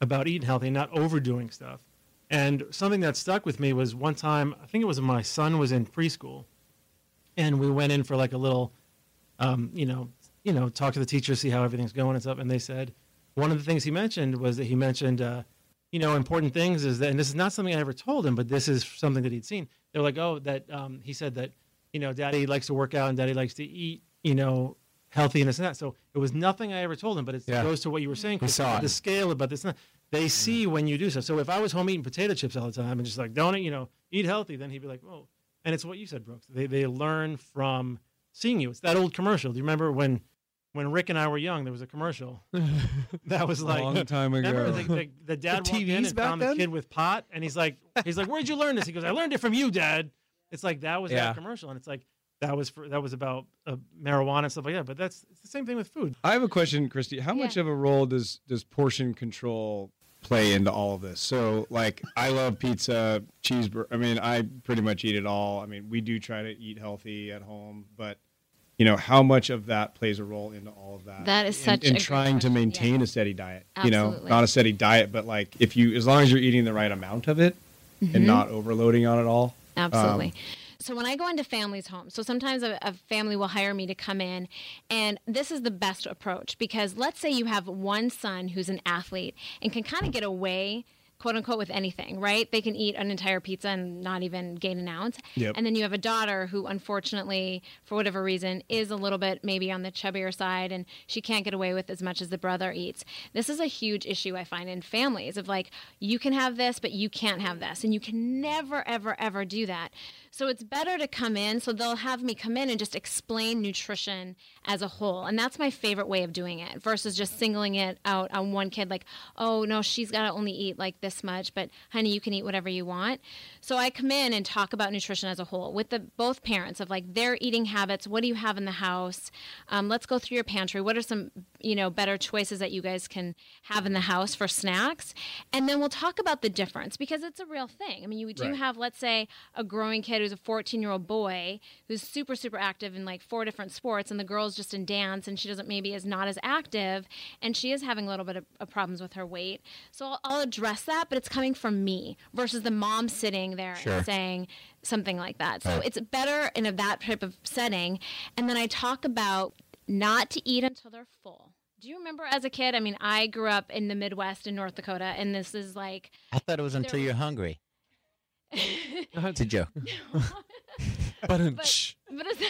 about eating healthy not overdoing stuff and something that stuck with me was one time i think it was when my son was in preschool and we went in for like a little um, you know you know talk to the teacher see how everything's going and stuff and they said one of the things he mentioned was that he mentioned uh, you know important things is that and this is not something i ever told him but this is something that he'd seen they're like oh that um, he said that you know daddy likes to work out and daddy likes to eat you know healthy and this and that. So it was nothing I ever told him, but it Yeah. goes to what you were saying. Chris, saw the it. scale about this. and that. They see when you do so. So if I was home eating potato chips all the time and just like don't you know eat healthy, then he'd be like, oh. And it's what you said, Brooks. They they learn from seeing you. It's that old commercial. Do you remember when when Rick and I were young? There was a commercial that was like a long time Remember ago. the, the, the dad The walked in and back found the kid with pot, and he's like, he's like, where'd you learn this? He goes, I learned it from you, dad. It's like that was Yeah. that commercial, and it's like that was for that was about uh, marijuana and stuff like that. But that's it's the same thing with food. I have a question, Christy. How much of a role does does portion control play into all of this? So, like, I love pizza, cheeseburger. I mean, I pretty much eat it all. I mean, we do try to eat healthy at home, but you know, how much of that plays a role into all of that? That is such a in trying to maintain yeah. a steady diet. You know, not a steady diet, but like if you, as long as you're eating the right amount of it Mm-hmm. and not overloading on it all. Absolutely. Um, so when I go into families' homes, so sometimes a, a family will hire me to come in, and this is the best approach because let's say you have one son who's an athlete and can kind of get away, quote unquote, with anything, right? They can eat an entire pizza and not even gain an ounce. Yep. And then you have a daughter who, unfortunately, for whatever reason, is a little bit maybe on the chubbier side and she can't get away with as much as the brother eats. This is a huge issue I find in families of like, you can have this, but you can't have this. And you can never, ever, ever do that. So it's better to come in. So they'll have me come in and just explain nutrition as a whole. And that's my favorite way of doing it versus just singling it out on one kid, like, oh, no, she's got to only eat like this much, but honey, you can eat whatever you want. So I come in and talk about nutrition as a whole with the both parents of like their eating habits. What do you have in the house? Um, let's go through your pantry. What are some, you know, better choices that you guys can have in the house for snacks? And then we'll talk about the difference because it's a real thing. I mean, you do Right. have, let's say, a growing kid who's a 14 year old boy who's super, super active in like four different sports, and the girl's just in dance and she doesn't maybe is not as active, and she is having a little bit of, of problems with her weight. So I'll, I'll address that, but it's coming from me versus the mom sitting there Sure. and saying something like that. So it's better in a, that type of setting. And then I talk about not to eat until they're full. Do you remember as a kid? I mean, I grew up in the Midwest in North Dakota, and this is like I thought it was until you're hungry. It's a joke. But but it's,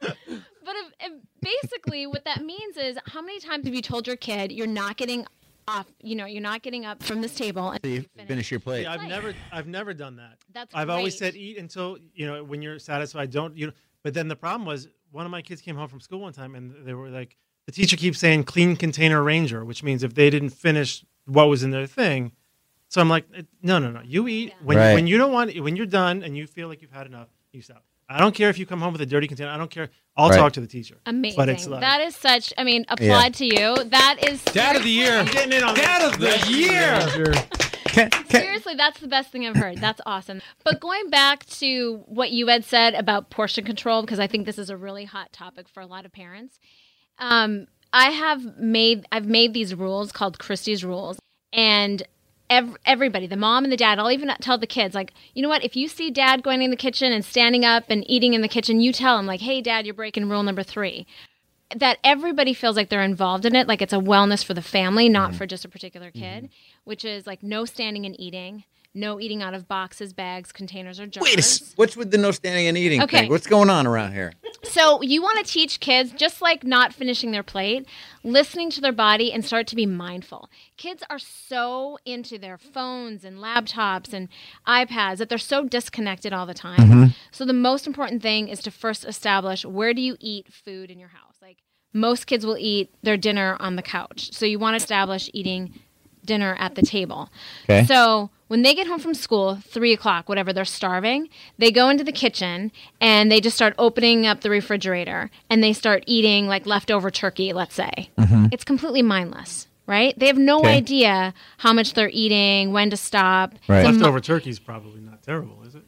but if, if basically what that means is how many times have you told your kid you're not getting off you know you're not getting up from this table and So you finish. finish your plate. Yeah, I've Right. never I've never done that. That's I've always said eat until you know when you're satisfied. Don't you? know But then the problem was one of my kids came home from school one time and they were like, the teacher keeps saying clean container ranger, which means if they didn't finish what was in their thing. So I'm like, no, no, no. You eat when Right. when you don't want when you're done and you feel like you've had enough. You stop. I don't care if you come home with a dirty container. I don't care. I'll Right. talk to the teacher. amazing But it's like, that is such i mean applaud to you that is Dad of the year. I'm getting in on Dad that. of the year. Can- can- Seriously, that's the best thing I've heard. That's awesome. But going back to what you had said about portion control, because I think this is a really hot topic for a lot of parents. Um, I have made I've made these rules called Christy's rules, and ev- everybody, the mom and the dad, I'll even tell the kids, like, you know what? If you see dad going in the kitchen and standing up and eating in the kitchen, you tell him, like, hey, dad, you're breaking rule number three that everybody feels like they're involved in it, like it's a wellness for the family, not mm-hmm. for just a particular kid, mm-hmm. which is like no standing and eating, no eating out of boxes, bags, containers, or jars. Wait, s- what's with the no standing and eating Okay. thing? What's going on around here? So you want to teach kids, just like not finishing their plate, listening to their body and start to be mindful. Kids are so into their phones and laptops and iPads that they're so disconnected all the time. Mm-hmm. So the most important thing is to first establish where do you eat food in your house? Like most kids will eat their dinner on the couch. So you want to establish eating dinner at the table. Okay. So when they get home from school, three o'clock, whatever, they're starving, they go into the kitchen and they just start opening up the refrigerator and they start eating like leftover turkey, let's say. Mm-hmm. It's completely mindless, right? They have no Okay. idea how much they're eating, when to stop. Right. It's a mi- Leftover turkey's probably not terrible, is it?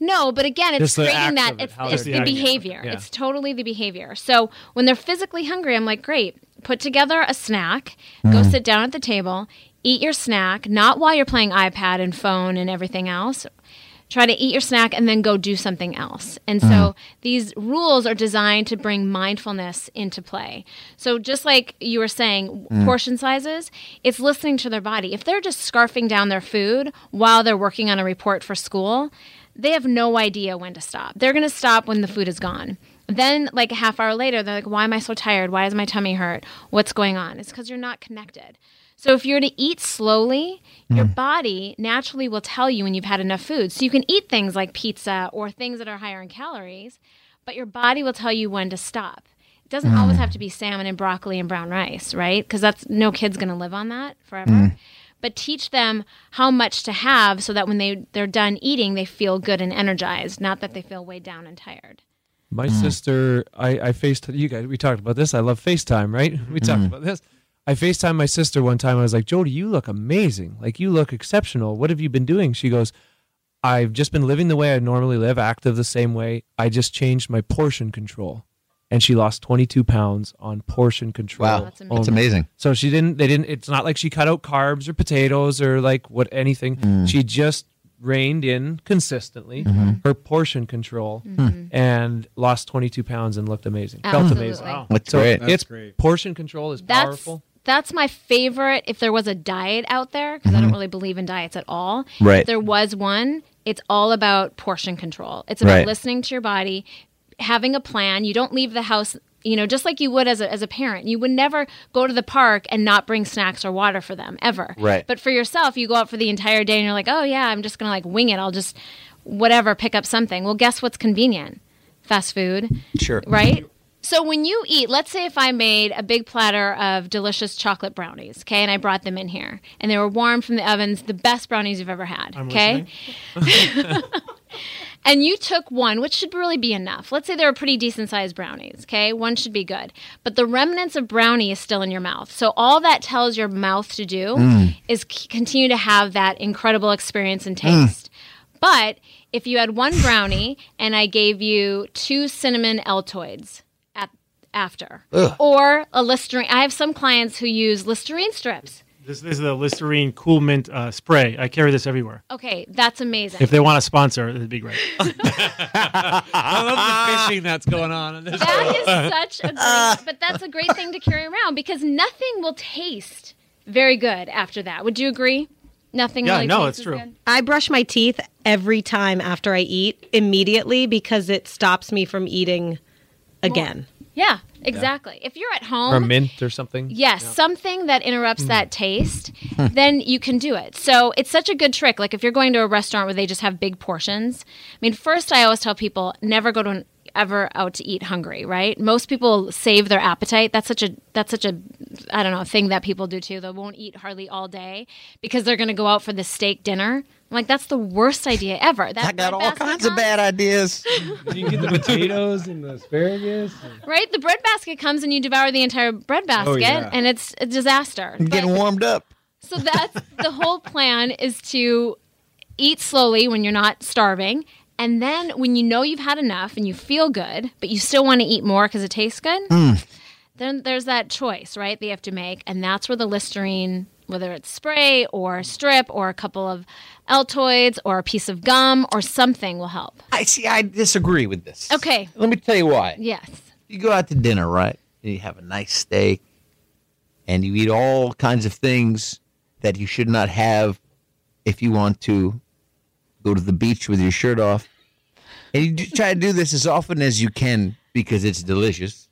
no, but again, it's Just the creating that. it, It's, it's they're the behavior. Yeah. It's totally the behavior. So when they're physically hungry, I'm like, great, put together a snack, go mm. sit down at the table, eat your snack, not while you're playing iPad and phone and everything else. Try to eat your snack and then go do something else. And so uh-huh. these rules are designed to bring mindfulness into play. So just like you were saying, mm. portion sizes, it's listening to their body. If they're just scarfing down their food while they're working on a report for school, they have no idea when to stop. They're going to stop when the food is gone. Then, like a half hour later, they're like, "Why am I so tired? Why does my tummy hurt? What's going on?" It's because you're not connected. So if you're to eat slowly, your mm. body naturally will tell you when you've had enough food. So you can eat things like pizza or things that are higher in calories, but your body will tell you when to stop. It doesn't mm. always have to be salmon and broccoli and brown rice, right? Because that's no kid's going to live on that forever. Mm. But teach them how much to have so that when they they're done eating, they feel good and energized, not that they feel weighed down and tired. My sister, I, I faced you guys. We talked about this. I love FaceTime, right? We talked about this. I FaceTime my sister one time. I was like, Jody, you look amazing. Like you look exceptional. What have you been doing? She goes, I've just been living the way I normally live, active the same way. I just changed my portion control. And she lost 22 pounds on portion control. Wow, That's oh, that's amazing. amazing. So she didn't. They didn't. It's not like she cut out carbs or potatoes or like what anything. Mm. She just reined in consistently mm-hmm. her portion control mm-hmm. and lost 22 pounds and looked amazing. Felt amazing. Wow. That's So great. That's it's great. portion control is That's powerful. That's my favorite. If there was a diet out there, because I don't mm-hmm. really believe in diets at all. Right. If there was one, it's all about portion control. It's about Right. listening to your body, having a plan. You don't leave the house. You know, just like you would as a, as a parent, you would never go to the park and not bring snacks or water for them ever. Right. But for yourself, you go out for the entire day and you're like, oh yeah, I'm just gonna like wing it. I'll just whatever pick up something. Well, guess what's convenient? Fast food Sure. right? So when you eat, let's say if I made a big platter of delicious chocolate brownies, okay, and I brought them in here, and they were warm from the ovens, the best brownies you've ever had, I'm okay? and you took one, which should really be enough. Let's say they were pretty decent sized brownies, okay? One should be good. But the remnants of brownie is still in your mouth. So all that tells your mouth to do mm. is c- continue to have that incredible experience and taste. Mm. But if you had one brownie and I gave you two cinnamon Altoids at after, or a Listerine, I have some clients who use Listerine strips. This, this is the Listerine Cool Mint uh, spray. I carry this everywhere. Okay, that's amazing. If they want to sponsor, it'd be great. I love the fishing that's going on in this. that is such a great, but that's a great thing to carry around because nothing will taste very good after that. Would you agree? Nothing. Yeah, really no, it's true. good? I brush my teeth every time after I eat immediately because it stops me from eating again. Yeah, exactly. If you're at home, Or mint or something. Yes, something that interrupts hmm. that taste, hmm. then you can do it. So it's such a good trick. Like if you're going to a restaurant where they just have big portions. I mean, first I always tell people never go to an ever out to eat hungry, right? Most people save their appetite. That's such a that's such a I don't know, thing that people do too. They won't eat hardly all day because they're going to go out for the steak dinner. I'm like that's the worst idea ever. That I got all basket kinds of bad ideas. You get the potatoes and the asparagus. Right? The bread basket comes and you devour the entire bread oh, basket yeah. and it's a disaster. I'm getting But- warmed up. So that's the whole plan is to eat slowly when you're not starving. And then when you know you've had enough and you feel good, but you still want to eat more because it tastes good, hmm. then there's that choice, right? That you have to make. And that's where the Listerine, whether it's spray or strip or a couple of Altoids or a piece of gum or something will help. I see. I disagree with this. Okay. Let me tell you why. Yes. You go out to dinner, right? And you have a nice steak, and you eat all kinds of things that you should not have if you want to go to the beach with your shirt off. And you do- try to do this as often as you can because it's delicious.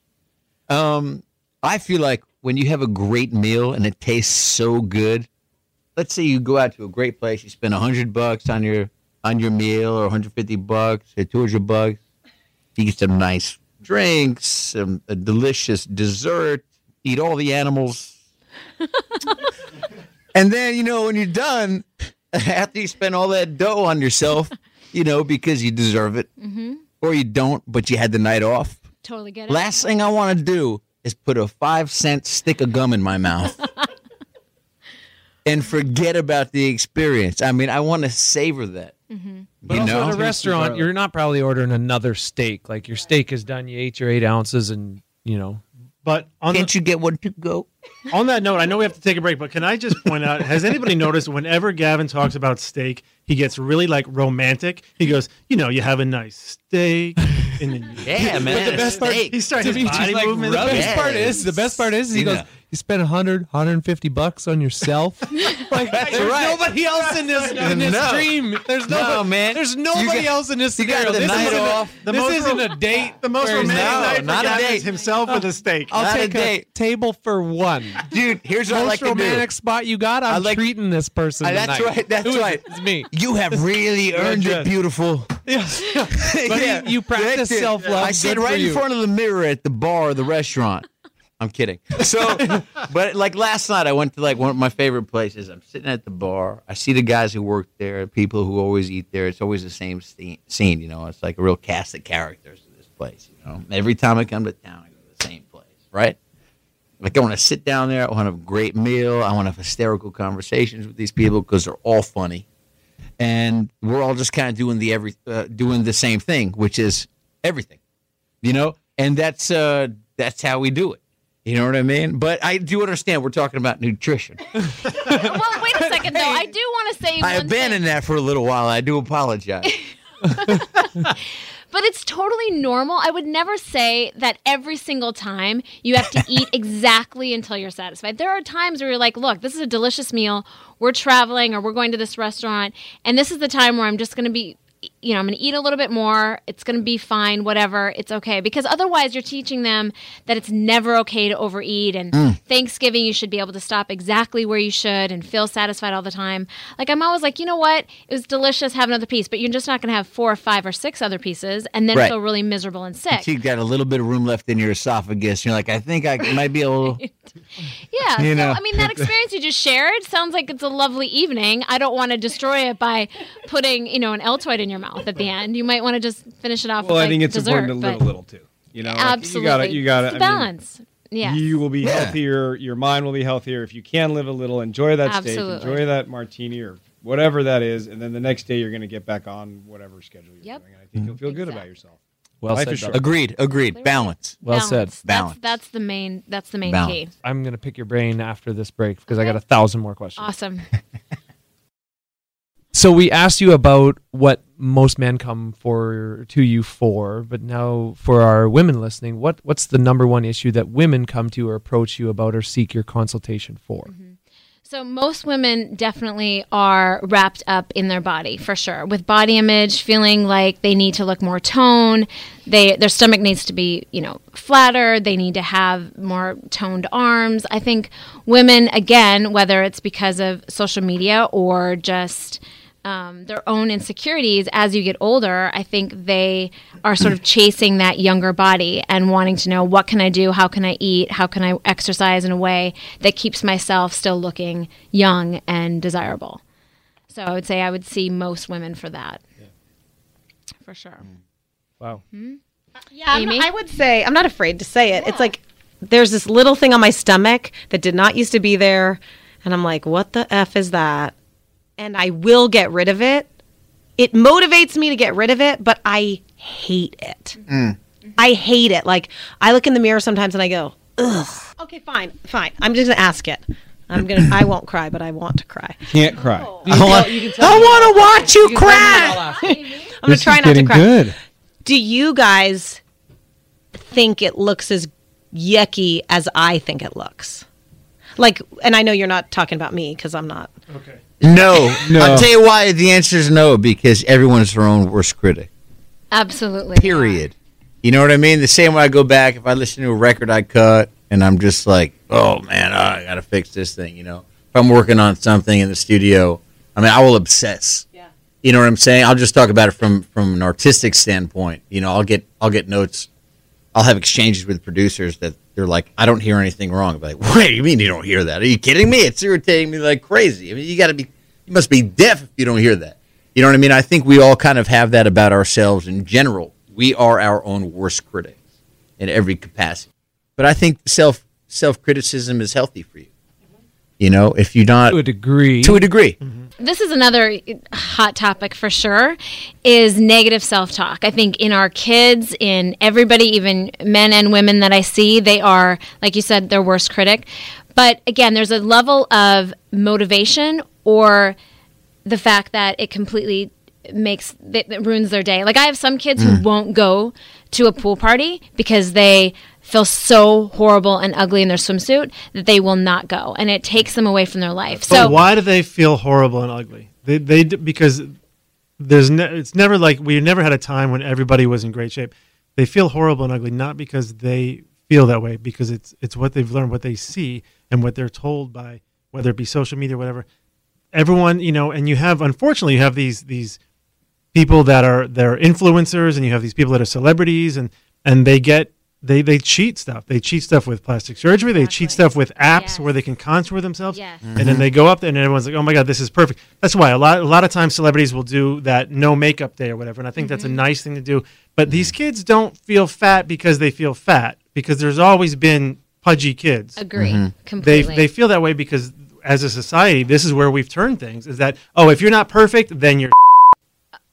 Um, I feel like when you have a great meal and it tastes so good, let's say you go out to a great place, you spend a hundred bucks on your on your meal or 150 bucks or 200 bucks. You get some nice drinks, some a delicious dessert, eat all the animals. and then, you know, when you're done, after you spend all that dough on yourself, you know, because you deserve it, mm-hmm. or you don't, but you had the night off. Totally get it. Last thing I want to do is put a five cent stick of gum in my mouth and forget about the experience. I mean, I want to savor that. Mm-hmm. But You also know? at a restaurant, you're not probably ordering another steak. Like your steak is done, you ate your eight ounces, and you know. But on, Can't the, you get one to go? on that note, I know we have to take a break, but can I just point out has anybody noticed whenever Gavin talks about steak, he gets really like romantic? He goes, you know, you have a nice steak. And then you, Yeah, man. the best part- steak. he starts his Dimitri's body like, movement. The best Yes. part is the best part is he You goes. Know. You spent 100, 150 bucks on yourself. like, there's right. nobody else in this in this No. dream. There's No, no, man. There's nobody got- else in this you got scenario. the this night isn't off. A, this most isn't a date. The most where it's- romantic No, night for not a date. is himself with a steak. I'll Not a take date. table for one. Dude, here's what I like Most to do. romantic spot you got. I'm like- treating this person. Uh, that's tonight. right, that's Who is right. it? It's me. You have really earned Yeah. it, beautiful. Yes. But you, you practice That's self love. I sit right in front of the mirror at the bar or the restaurant. I'm kidding. So, but like last night, I went to like one of my favorite places. I'm sitting at the bar. I see the guys who work there, people who always eat there. It's always the same scene, you know. It's like a real cast of characters in this place, you know. Every time I come to town, I go to the same place, right? Like I want to sit down there. I want a great meal. I want to have hysterical conversations with these people because they're all funny, and we're all just kind of doing the every uh, doing the same thing, which is everything, you know. And that's uh, that's how we do it. You know what I mean? But I do understand we're talking about nutrition. well, wait a second though. I do want to say I abandoned thing. that for a little while. I do apologize. But it's totally normal. I would never say that every single time you have to eat exactly until you're satisfied. There are times where you're like, look, this is a delicious meal. We're traveling or we're going to this restaurant, and this is the time where I'm just going to be you know, I'm going to eat a little bit more. It's going to be fine, whatever. It's okay. Because otherwise, you're teaching them that it's never okay to overeat. And mm. Thanksgiving, you should be able to stop exactly where you should and feel satisfied all the time. Like, I'm always like, you know what? It was delicious. Have another piece. But you're just not going to have four or five or six other pieces and then Right. feel really miserable and sick. so you got a little bit of room left in your esophagus. You're like, I think I might be able. Yeah. You so, know. I mean, that experience you just shared sounds like it's a lovely evening. I don't want to destroy it by putting, you know, an Altoid in your mouth at the end. You might want to just finish it off Well, with I like, think it's dessert, important to live a little too. You know, like, Absolutely. you gotta, you gotta It's mean, balance. yeah. You will be Yeah. healthier. Your mind will be healthier if you can live a little. Enjoy that Absolutely. steak. Enjoy that martini or whatever that is, and then the next day you're going to get back on whatever schedule you're Yep. doing. And I think you'll feel good about yourself. Well Life said. is Agreed. Agreed. Balance. Well said. That's, Balance. that's the main. That's the main Balance. key. I'm gonna pick your brain after this break because I got a thousand more questions. Awesome. So we asked you about what most men come for to you for, but now for our women listening, what what's the number one issue that women come to or approach you about or seek your consultation for? Mm-hmm. So most women definitely are wrapped up in their body for sure, with body image, feeling like they need to look more toned. They their stomach needs to be you know flatter. They need to have more toned arms. I think women again, whether it's because of social media or just um, their own insecurities as you get older, I think they are sort of chasing that younger body and wanting to know what can I do, how can I eat, how can I exercise in a way that keeps myself still looking young and desirable. So I would say I would see most women for that. For sure. Mm. Wow. Hmm? Uh, yeah, I'm- Amy? I would say I'm not afraid to say it. It's like there's this little thing on my stomach that did not used to be there, and I'm like, what the f is that? And I will get rid of it. It motivates me to get rid of it, but I hate it. Mm. Mm-hmm. I hate it. Like I look in the mirror sometimes and I go, ugh. Okay, fine, fine. I'm just gonna ask it. I'm gonna. I won't cry, but I want to cry. Can't cry. I want, I want to watch you cry. I'm gonna try not to getting cry. good. Do you guys think it looks as yucky as I think it looks? Like, and I know you're not talking about me because I'm not. No. No. I'll tell you why the answer is no because everyone's their own worst critic. Absolutely. Period. You know what I mean? The same way I go back if I listen to a record I cut and I'm just like, oh man, oh, I got to fix this thing. You know, if I'm working on something in the studio, I mean, I will obsess. Yeah. You know what I'm saying? I'll just talk about it from from an artistic standpoint. You know, I'll get I'll get notes. I'll have exchanges with producers that they're like, I don't hear anything wrong. I'm like, what do you mean you don't hear that? Are you kidding me? It's irritating me like crazy. I mean, you got to be, you must be deaf if you don't hear that. You know what I mean? I think we all kind of have that about ourselves in general. We are our own worst critics in every capacity. But I think self self criticism is healthy for you. You know, if you're not To a degree. to a degree. Mm-hmm. this is another hot topic for sure is negative self-talk i think in our kids in everybody even men and women that i see they are like you said their worst critic but again there's a level of motivation or the fact that it completely makes that ruins their day like i have some kids who hmm. won't go to a pool party because they feel so horrible and ugly in their swimsuit that they will not go, and it takes them away from their life. But So why do they feel horrible and ugly? They they because there's ne- it's never like we never had a time when everybody was in great shape. They feel horrible and ugly not because they feel that way because it's it's what they've learned, what they see, and what they're told by whether it be social media, or whatever. Everyone, you know, and you have unfortunately you have these these people that are they're influencers, and you have these people that are celebrities, and and they get they they cheat stuff. They cheat stuff with plastic surgery. They cheat stuff with apps Yes. where they can contour themselves Yes. Mm-hmm. and then they go up there and everyone's like, "Oh my god, this is perfect." That's why a lot a lot of times celebrities will do that no makeup day or whatever, and I think that's a mm-hmm. nice thing to do. But these mm-hmm. kids don't feel fat because they feel fat because there's always been pudgy kids. agree They completely. they feel that way because as a society, this is where we've turned things. Is that oh, if you're not perfect, then you're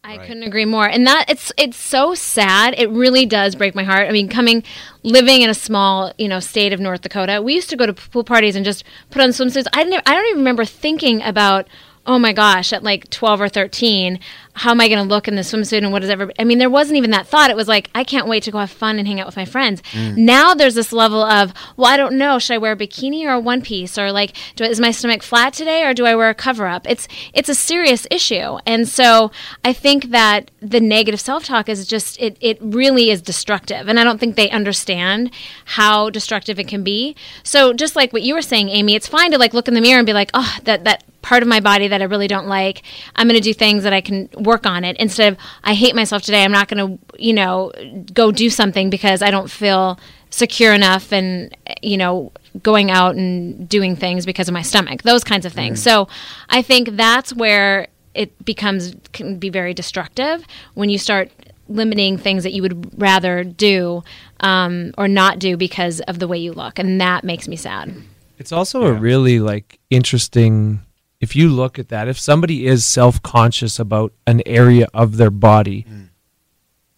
I couldn't agree more. And that it's it's so sad. It really does break my heart. I mean, coming living in a small, you know, state of North Dakota, we used to go to pool parties and just put on swimsuits. I didn't I don't even remember thinking about Oh my gosh, at like 12 or 13, how am I going to look in the swimsuit and what is ever I mean, there wasn't even that thought. It was like I can't wait to go have fun and hang out with my friends. Mm. Now there's this level of, well, I don't know, should I wear a bikini or a one piece or like do, is my stomach flat today or do I wear a cover up? It's it's a serious issue. And so I think that the negative self-talk is just it it really is destructive. And I don't think they understand how destructive it can be. So just like what you were saying, Amy, it's fine to like look in the mirror and be like, "Oh, that that part of my body that I really don't like. I'm going to do things that I can work on it instead of I hate myself today. I'm not going to, you know, go do something because I don't feel secure enough and you know going out and doing things because of my stomach those kinds of things so i think that's where it becomes can be very destructive when you start limiting things that you would rather do um, or not do because of the way you look and that makes me sad It's also a really like interesting if you look at that if somebody is self-conscious about an area of their body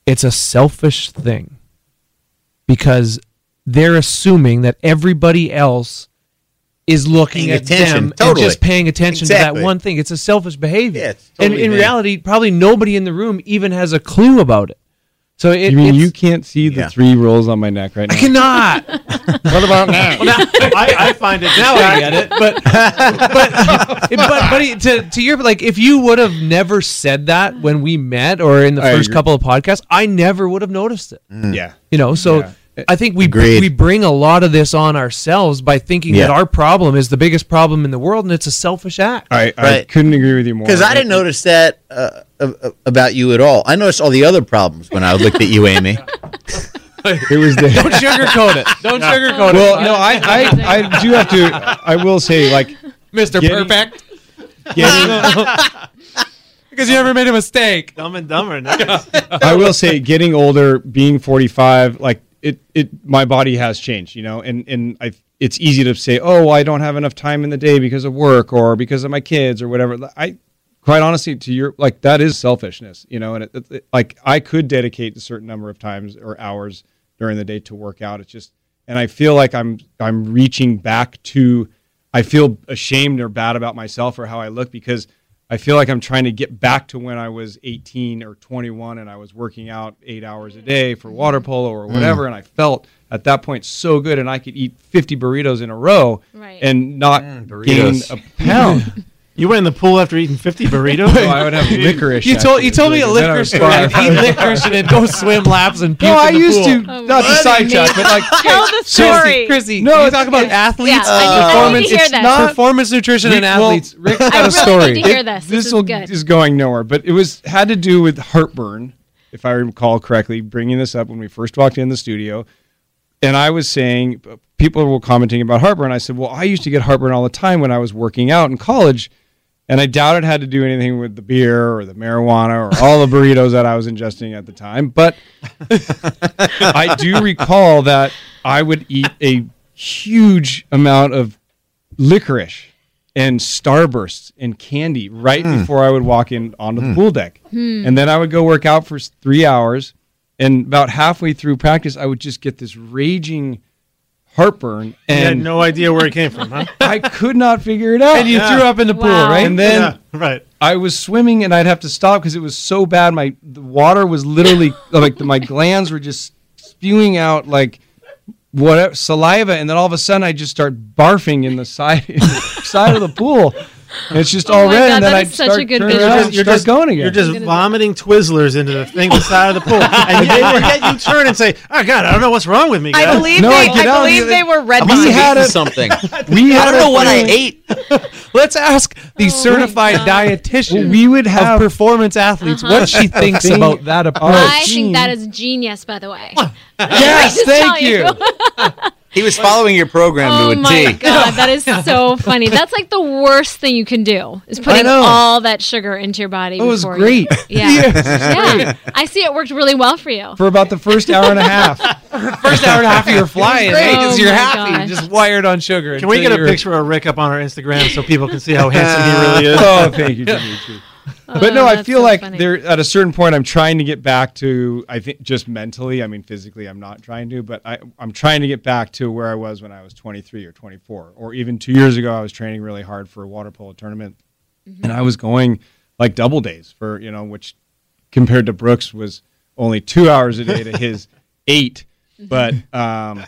it's a selfish thing because they're assuming that everybody else is looking Paying at them and just paying attention to that one thing. It's a selfish behavior. Yeah, it's and in there. reality probably nobody in the room even has a clue about it so it, You mean it's- you can't see the Yeah. three rolls on my neck right now? I cannot what about now? I, I find it now I get it. But but but, but to to your like, if you would have never said that when we met or in the I first agree. couple of podcasts, I never would have noticed it. Mm. yeah. You know, so. Yeah. I think we Agreed. we bring a lot of this on ourselves by thinking that our problem is the biggest problem in the world, and it's a selfish act. I, I Right. couldn't agree with you more. Because I didn't notice that uh, uh, about you at all. I noticed all the other problems when I looked at you, Amy. it was the Don't sugarcoat it. Don't sugarcoat it. well, no, I, I, I do have to. I will say, like, Mister Getting- Perfect, getting, because you never made a mistake. dumb and dumber. Nice. I will say, getting older, being forty-five, like it, it, my body has changed, you know, and and I, it's easy to say, oh, I don't have enough time in the day because of work or because of my kids or whatever. I, quite honestly, to your like that is selfishness, you know, and it, it- it- like I could dedicate a certain number of times or hours during the day to work out. It's just, and I feel like I'm I'm reaching back to, I feel ashamed or bad about myself or how I look because. I feel like I'm trying to get back to when I was 18 or 21 and I was working out eight hours a day for water polo or mm. whatever. And I felt at that point so good and I could eat 50 burritos in a row Right. and not mm, gain a pound. You went in the pool after eating 50 burritos? so I would have licorice. You told you told me a like, then I liquor store and eat licorice and then go swim laps and puke No, I in the used pool. to, not to sidetrack, but like, Tell the story. Chrissy, No, no, you talk about athletes. Yeah, I need- I need to performance, hear it's this. not performance nutrition and Rick- well, athletes. Rick I got a really story. need to hear this. This, is will good. is going nowhere, but it was had to do with heartburn, if I recall correctly, bringing this up when we first walked in the studio. And I was saying, people were commenting about heartburn. I said, well, I used to get heartburn all the time when I was working out in college. And I doubt it had to do anything with the beer or the marijuana or all the burritos that I was ingesting at the time. But I do recall that I would eat a huge amount of licorice and starbursts and candy right hmm. before I would walk in onto the hmm. pool deck. Hmm. And then I would go work out for three hours. And about halfway through practice, I would just get this raging heartburn. You had And no idea where it came from, huh? I could not figure it out. and you Yeah. threw up in the pool, Wow. right? And then yeah, right. I was swimming and I'd have to stop because it was so bad. My the water was literally like my glands were just spewing out like whatever saliva, and then all of a sudden I just start barfing in the side side of the pool. And it's just Oh all red, God, and then I is such a good turning visual. around and You're start just going again. You're just vomiting Twizzlers into the thing beside of the pool, and, yet, and yet you turn and say, "Oh God, I don't know what's wrong with me." I guys." believe No, they, get I out, believe you- they were red I must We have had eaten a- something. we I had don't know what I ate. Let's ask the oh certified dietitian we would of have performance uh-huh. athletes what she thinks thing- about that approach. I think that is genius, by the way. yes, Just thank tell you. He was following your program Oh to a my T. god, that is so funny. That's like the worst thing you can do is putting all that sugar into your body. It was before great. You, yeah, yeah. I see it worked really well for you. for about the first hour and a half. First hour and a half you're flying eh? Great. because Oh you're happy, gosh. just wired on sugar. Can we get a picture of Rick up on our Instagram so people can see how handsome he really is? oh, thank you, Dimitri. But no, Oh, I feel so like funny. there at a certain point I'm trying to get back to I think just mentally, I mean physically I'm not trying to, but I I'm trying to get back to where I was when I was 23 or 24 or even 2 years ago I was training really hard for a water polo tournament. Mm-hmm. and I was going like double days for, you know, which compared to Brooks was only 2 hours a day to his 8, but um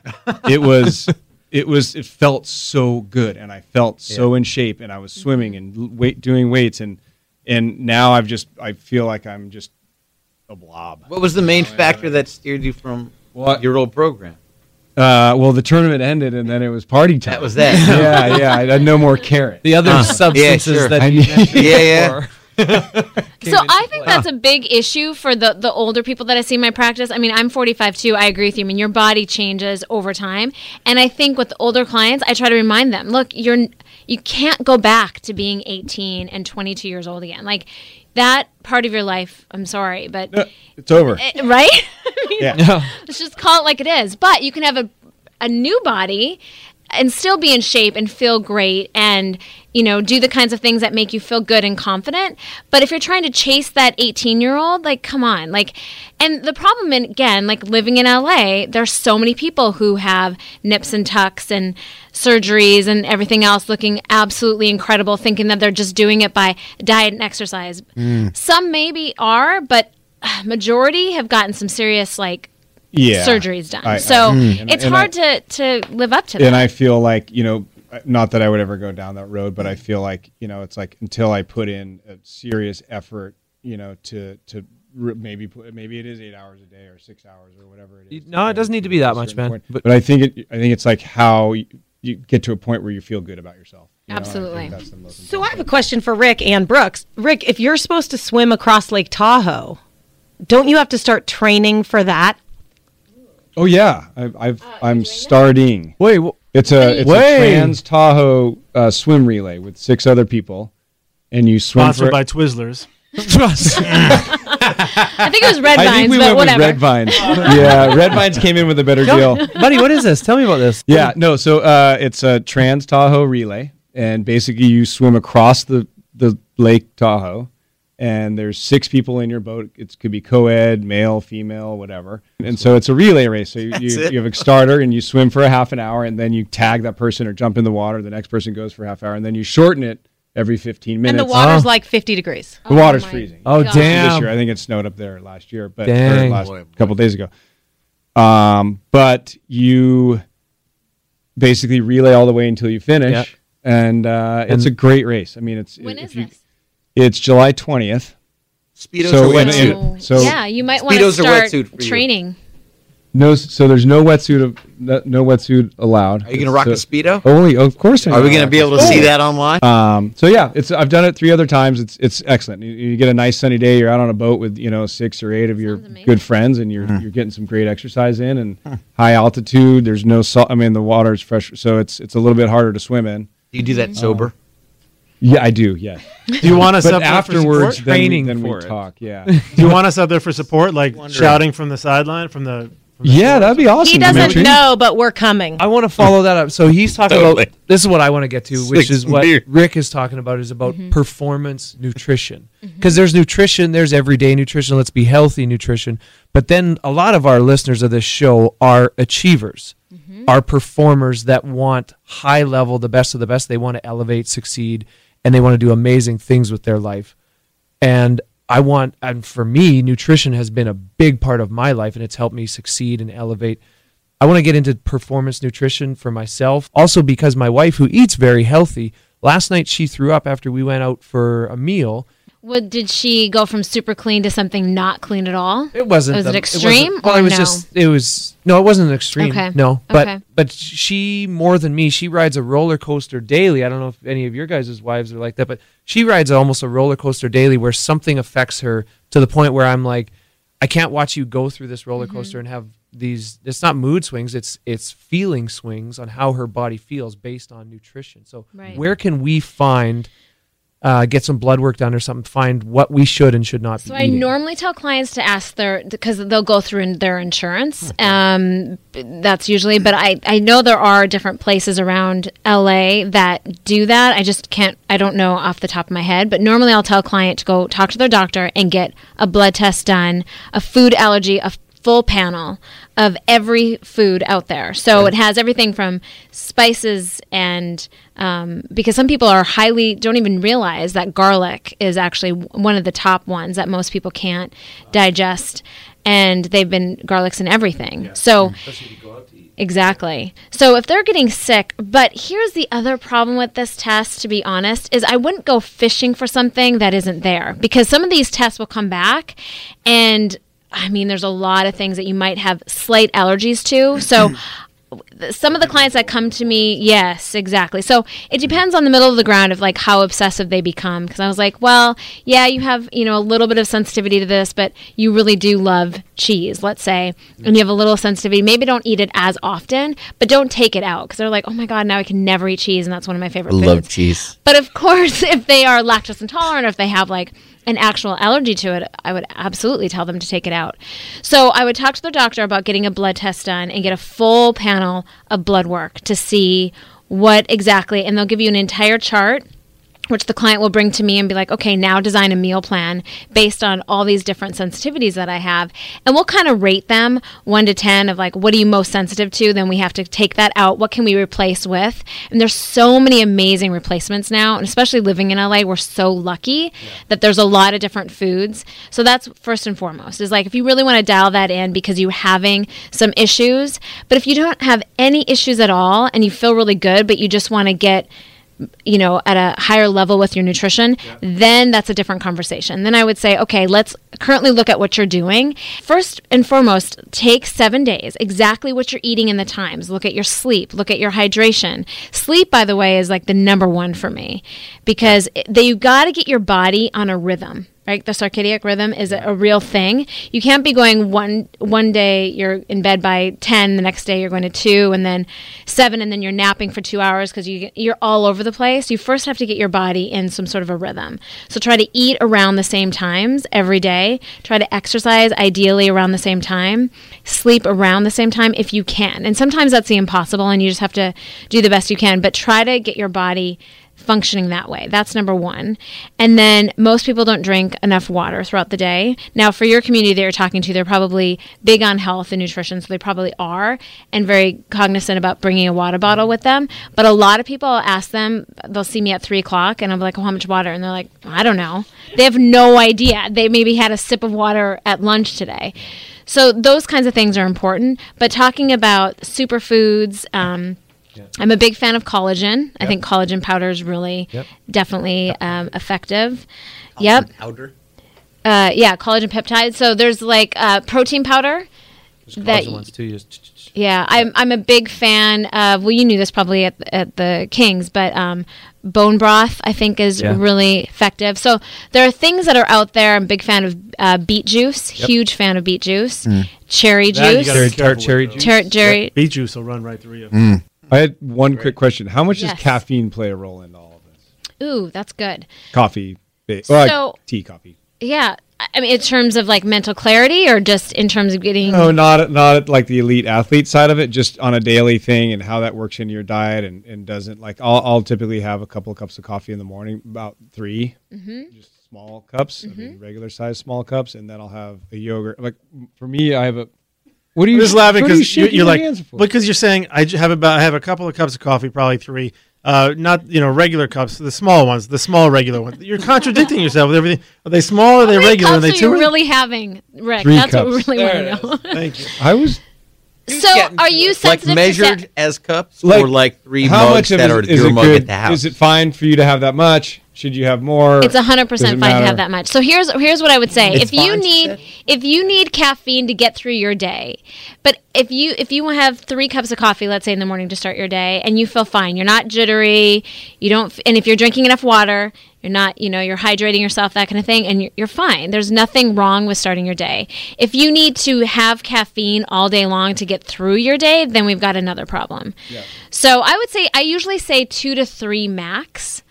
it was it was it felt so good and I felt so in shape and I was swimming and weight doing weights and and now I've just I feel like I'm just a blob. What was the main factor that steered you from What? your old program? Uh, well, the tournament ended and then it was party time. That was that. yeah, yeah. I had no more carrot. the other substances sure. that I you Yeah, yeah. So I think that's a big issue for the the older people that I see in my practice. I mean, I'm 45 too. I agree with you. I mean, your body changes over time, and I think with the older clients, I try to remind them, look, you're you can't go back to being 18 and 22 years old again. Like that part of your life. I'm sorry, but It's over. eh, right? I mean, Yeah. Let's just call it like it is. But you can have a a new body and still be in shape and feel great and you know do the kinds of things that make you feel good and confident. But if you're trying to chase that 18 year old like come on. Like and the problem in, again like living in la there's so many people who have nips and tucks and surgeries and everything else looking absolutely incredible thinking that they're just doing it by diet and exercise. Some maybe are but uh, majority have gotten some serious like Yeah. surgeries done. I- I- so and- mm. it's and hard I- to to live up to that. and I feel like you know, not that I would ever go down that road, but I feel like you know, it's like until I put in a serious effort, you know, to to maybe put, maybe it is eight hours a day or six hours or whatever it is. No, it doesn't need to be that much, man. But, But- but I think it, I think it's like how you, you get to a point where you feel good about yourself. you know, I Absolutely. that's the most So I have a question for Rick and Brooks. Rick, if you're supposed to swim across Lake Tahoe, don't you have to start training for that? Oh yeah, I've, I've I'm starting. Wait, wh- It's a it's Wait. a Trans Tahoe uh, swim relay with six other people, and you swim Sponsored for. by Twizzlers. I think it was red Vines, I think we but went whatever. with Red Vines. yeah, Red Vines came in with a better deal. buddy, what is this? Tell me about this. Yeah, no. So uh, it's a Trans Tahoe relay, and basically you swim across the the Lake Tahoe, and there's six people in your boat. It could be co-ed, male, female, whatever. And so it's a relay race. So you, you, you have a starter, and you swim for a half an hour, and then you tag that person or jump in the water. The next person goes for a half hour, and then you shorten it every 15 minutes. And the water's like 50 degrees. The water's freezing. Oh, God. damn. This year, I think it snowed up there last year, but or Dang. last couple days ago. Um, but you basically relay all the way until you finish, Yep. and uh, it's a great race. I mean, it's When if is you, this? It's July twentieth. Speedos So or in- wetsuit? in- So, so- yeah, you might want to Speedos or start wetsuit training. No, so there's no wetsuit of no, no wetsuit allowed. Are you going to rock a uh, speedo? Only, of course. I'm Are we gonna be able to see that online? Um, so yeah, it's I've done it three other times. It's it's excellent. You, you get a nice sunny day. You're out on a boat with you know six or eight of your good friends, and you're you're getting some great exercise in and high altitude. There's no salt. I mean, the water is fresh, so it's it's a little bit harder to swim in. Do you do that sober? Yeah, I do. Yeah, Do you want us but up there for afterwards, support? then we, Training then we it. talk. Yeah, Do you want us up there for support, like shouting from the sideline, from the? From the yeah, that'd be awesome. He doesn't Dimitri. know, but we're coming. I want to follow that up. So he's talking Totally. about this is what I want to get to, which is what beer. Rick is talking about is about mm-hmm. performance nutrition. Mm-hmm. Because there's nutrition, there's everyday nutrition, let's be healthy nutrition. But then a lot of our listeners of this show are achievers, mm-hmm. are performers that want high level, the best of the best. They want to elevate, succeed, and they want to do amazing things with their life. And I want, and for me, nutrition has been a big part of my life, and it's helped me succeed and elevate. I want to get into performance nutrition for myself. Also, because my wife, who eats very healthy, last night she threw up after we went out for a meal. What did she go from super clean to something not clean at all? It wasn't. Was it extreme wasn't- well, it was no? just. It was no. It wasn't an extreme. Okay. No, but Okay. but she more than me. She rides a roller coaster daily. I don't know if any of your guys' wives are like that, but she rides almost a roller coaster daily where something affects her to the point where I'm like, I can't watch you go through this roller Mm-hmm. coaster and have these. It's not mood swings. It's it's feeling swings on how her body feels based on nutrition. So Right. where can we find? Uh, get some blood work done or something. Find what we should and should not So be I eating. normally tell clients to ask their because they'll go through their insurance. Um, that's usually, but I I know there are different places around LA that do that. I just can't. I don't know off the top of my head, but normally I'll tell a client to go talk to their doctor and get a blood test done, a food allergy, a full panel of every food out there. So it has everything from spices and um, because some people are highly don't even realize that garlic is actually one of the top ones that most people can't digest, and they've been garlics in everything. So. Exactly. So if they're getting sick, but here's the other problem with this test, to be honest, is I wouldn't go fishing for something that isn't there because some of these tests will come back and I mean, there's a lot of things that you might have slight allergies to. So some of the clients that come to me, yes, exactly. So it depends on the middle of the ground of like how obsessive they become. Because I was like, well, yeah, you have you know a little bit of sensitivity to this, but you really do love cheese, let's say, and you have a little sensitivity. Maybe don't eat it as often, but don't take it out because they're like, oh my god, now I can never eat cheese, and that's one of my favorite Love foods. cheese. But of course, if they are lactose intolerant, or if they have like an actual allergy to it, I would absolutely tell them to take it out. So I would talk to their doctor about getting a blood test done and get a full panel of blood work to see what exactly, and they'll give you an entire chart. Which the client will bring to me and be like, okay, now design a meal plan based on all these different sensitivities that I have. And we'll kind of rate them one to 10 of like, what are you most sensitive to? Then we have to take that out. What can we replace with? And there's so many amazing replacements now. And especially living in LA, we're so lucky that there's a lot of different foods. So that's first and foremost is like, if you really want to dial that in because you're having some issues, but if you don't have any issues at all and you feel really good, but you just want to get you know at a higher level with your nutrition then that's a different conversation. Then i would say okay let's currently look at what you're doing. First and foremost take seven days exactly what you're eating in the times. Look at your sleep look at your hydration. Sleep by the way is like the number one for me because it, they, you got to get your body on a rhythm right? The circadian rhythm is a, a real thing. You can't be going one one day you're in bed by 10 the next day you're going to 2 and then 7 and then you're napping for 2 hours cuz you you're all over the place. You first have to get your body in some sort of a rhythm. So try to eat around the same times every day. Try to exercise ideally around the same time. Sleep around the same time if you can. And sometimes that's the impossible and you just have to do the best you can but try to get your body functioning that way. That's number one. And then most people don't drink enough water throughout the day. Now, for your community that you're talking to, they're probably big on health and nutrition, so they probably are and very cognizant about bringing a water bottle with them. But a lot of people, ask them, they'll see me at three o'clock and I'm like, oh, how much water? And they're like, I don't know. They have no idea. They maybe had a sip of water at lunch today. So those kinds of things are important. But talking about superfoods, um, I'm a big fan of collagen. I think collagen powder is really Yep. definitely um, effective. Yep. Powder. Uh, yeah, collagen peptides. So there's like uh, protein powder. There's that collagen ones too. you Just Yeah, I'm I'm a big fan of. Well, you knew this probably at at the Kings, but um, bone broth I think is Yeah. really effective. So there are things that are out there. I'm a big fan of uh, beet juice. Huge fan of beet juice. Cherry That juice. gotta be Cherry tart, cherry with, though. Cherry. Beet juice will run right through you. I had one quick question. How much Yes. does caffeine play a role in all of this? Ooh, that's good. Coffee, ba- So- like tea, coffee. Yeah, I mean, in terms of like mental clarity, or just in terms of getting. No, not not like the elite athlete side of it, just on a daily thing and how that works into your diet and, and doesn't like I'll, I'll typically have a couple of cups of coffee in the morning, about 3 Mm-hmm. just small cups, I mean regular size small cups, and then I'll have a yogurt. Like for me, I have a. What are you I'm just laughing what are you because you you're your like hands for? because you're saying I j- have about I have a couple of cups of coffee, probably three. Uh, not you know regular cups, the small ones, the small regular ones. You're contradicting yourself with everything. Are they small? Or are they How many regular? Are cups they are you really having, Rick? Three That's what we cups. really There want to know. Thank you. I was So, are you like sensitive? to measured as cups Like, or like three How mugs much of that are is, is your mug good? at the house? Is it fine for you to have that much? Should you have more? It's 100% it fine to have that much. So here's here's what I would say: It's if you need if you need caffeine to get through your day, but if you if you have three cups of coffee, let's say in the morning to start your day, and you feel fine, you're not jittery, you don't, and if you're drinking enough water, you're not, you know, you're hydrating yourself, that kind of thing, and you're, you're fine. There's nothing wrong with starting your day. If you need to have caffeine all day long to get through your day, then we've got another problem. So I would say I usually say two to three max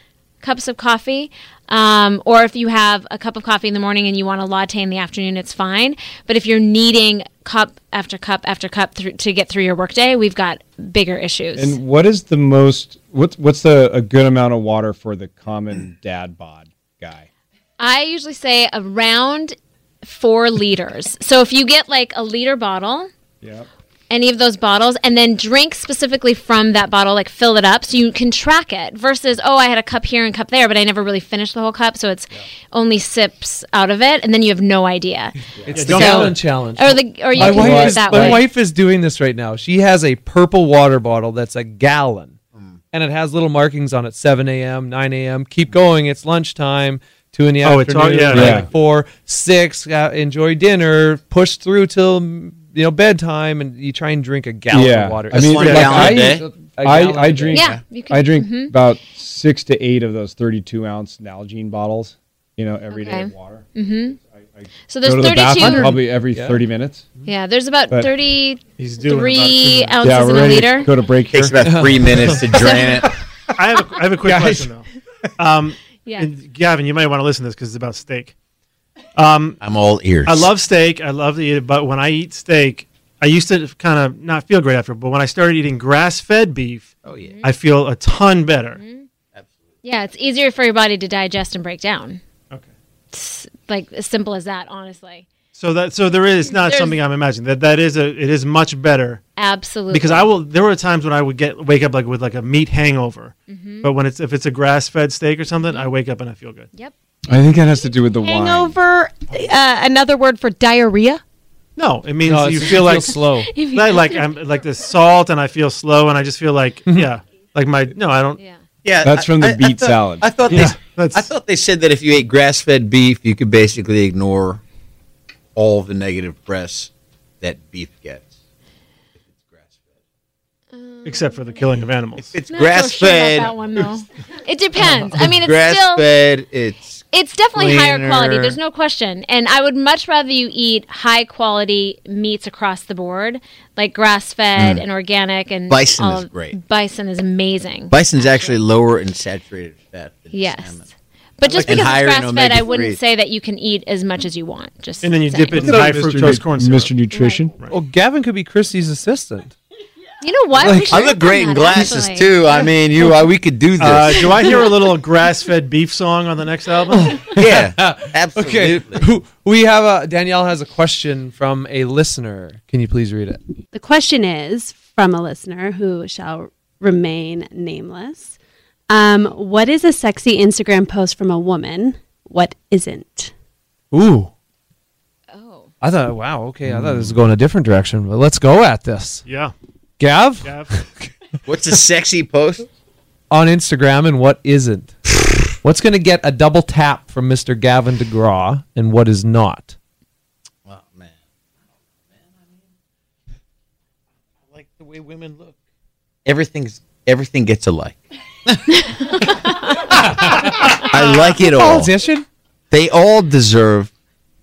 cups of coffee. Um, or if you have a cup of coffee in the morning and you want a latte in the afternoon, it's fine. But if you're needing cup after cup after cup through, to get through your workday, we've got bigger issues. And what is the most? What's what's the a good amount of water for the common dad bod guy? I usually say around four liters. So if you get like a liter bottle, Yeah. Any of those bottles and then drink specifically from that bottle like fill it up so you can track it versus oh i had a cup here and cup there but i never really finished the whole cup so it's only sips out of it and then you have no idea It's Yeah, the don't- gallon challenge. or the or you my can wife, do it is, that my way wife is doing this right now. She has a purple water bottle that's a gallon, and it has little markings on it: 7 a.m., 9 a.m. Keep going. It's lunchtime. Two in the Oh, it's all- afternoon. yeah, right, yeah. four, six. Uh, enjoy dinner. Push through till mm, you know bedtime, and you try and drink a gallon yeah. of water. I mean, one like gallon a I, day? A I, gallon a I day. drink. yeah you can I drink mhm. about six to eight of those thirty-two ounce Nalgene bottles. You know, every day Okay. of water. so there's Go to the bathroom 32 probably every Yeah. thirty minutes. yeah there's about But- 33 He's about ounces yeah, in we're a ready liter to go to break here. takes about three minutes to drain it. I have a, I have a quick Guys. question though. Um, yeah and Gavin, you might want to listen to this because it's about steak. Um, I'm all ears. I love steak. I love to eat it, but when I eat steak, I used to kind of not feel great after. But when I started eating grass-fed beef, Oh yeah. I feel a ton better. Absolutely. yeah it's easier for your body to digest and break down Okay. it's like as simple as that honestly So that so there is not There's- something I'm imagining that that is a it is much better absolutely because I will. There were times when I would get wake up like with like a meat hangover, Mm-hmm. but when it's if it's a grass-fed steak or something, I wake up and I feel good. yep I think that has to do with the wine. Hangover, uh, another word for diarrhea. No, it means No, you it's- feel like slow. I like I'm like the salt and I feel slow and I just feel like yeah, like my no, I don't. yeah Yeah, That's from the I- I beet thought- salad. I thought Yeah, they, that's I thought they said that if you ate grass-fed beef, you could basically ignore all the negative press that beef gets. If it's grass-fed. except for the killing of animals. If it's Not so sure about grass-fed, that one though. It depends. I mean, it's still grass-fed, it's it's definitely higher quality. cleaner. There's no question. And I would much rather you eat high quality meats across the board, like grass fed and organic. And Mm. Bison all is of- great. Bison is amazing. bison's actually lower in saturated fat than yes. salmon. But just And because higher it's grass fed, I omega-3. wouldn't say that you can eat as much as you want. Just And then you saying. dip it in high fructose corn syrup. Mr. Nutrition. Well, Gavin could be Christy's assistant. You know what? We should I look great in glasses actually. too. I mean, you uh, we could do this. Uh, do I hear a little grass-fed beef song on the next album? yeah, absolutely. Okay, we have a Danielle has a question from a listener. Can you please read it? The question is from a listener who shall remain nameless. Um, what is a sexy Instagram post from a woman? What isn't? Ooh, Oh. I thought, wow, okay, I thought this was going a different direction, but let's go at this. yeah. Gav Gav? What's a sexy post? on Instagram and what isn't. What's going to get a double tap from Mr. Gavin DeGraw and what is not? Oh man, man, I like the way women look. Everything's everything gets a like. I like it all. Politician? They all deserve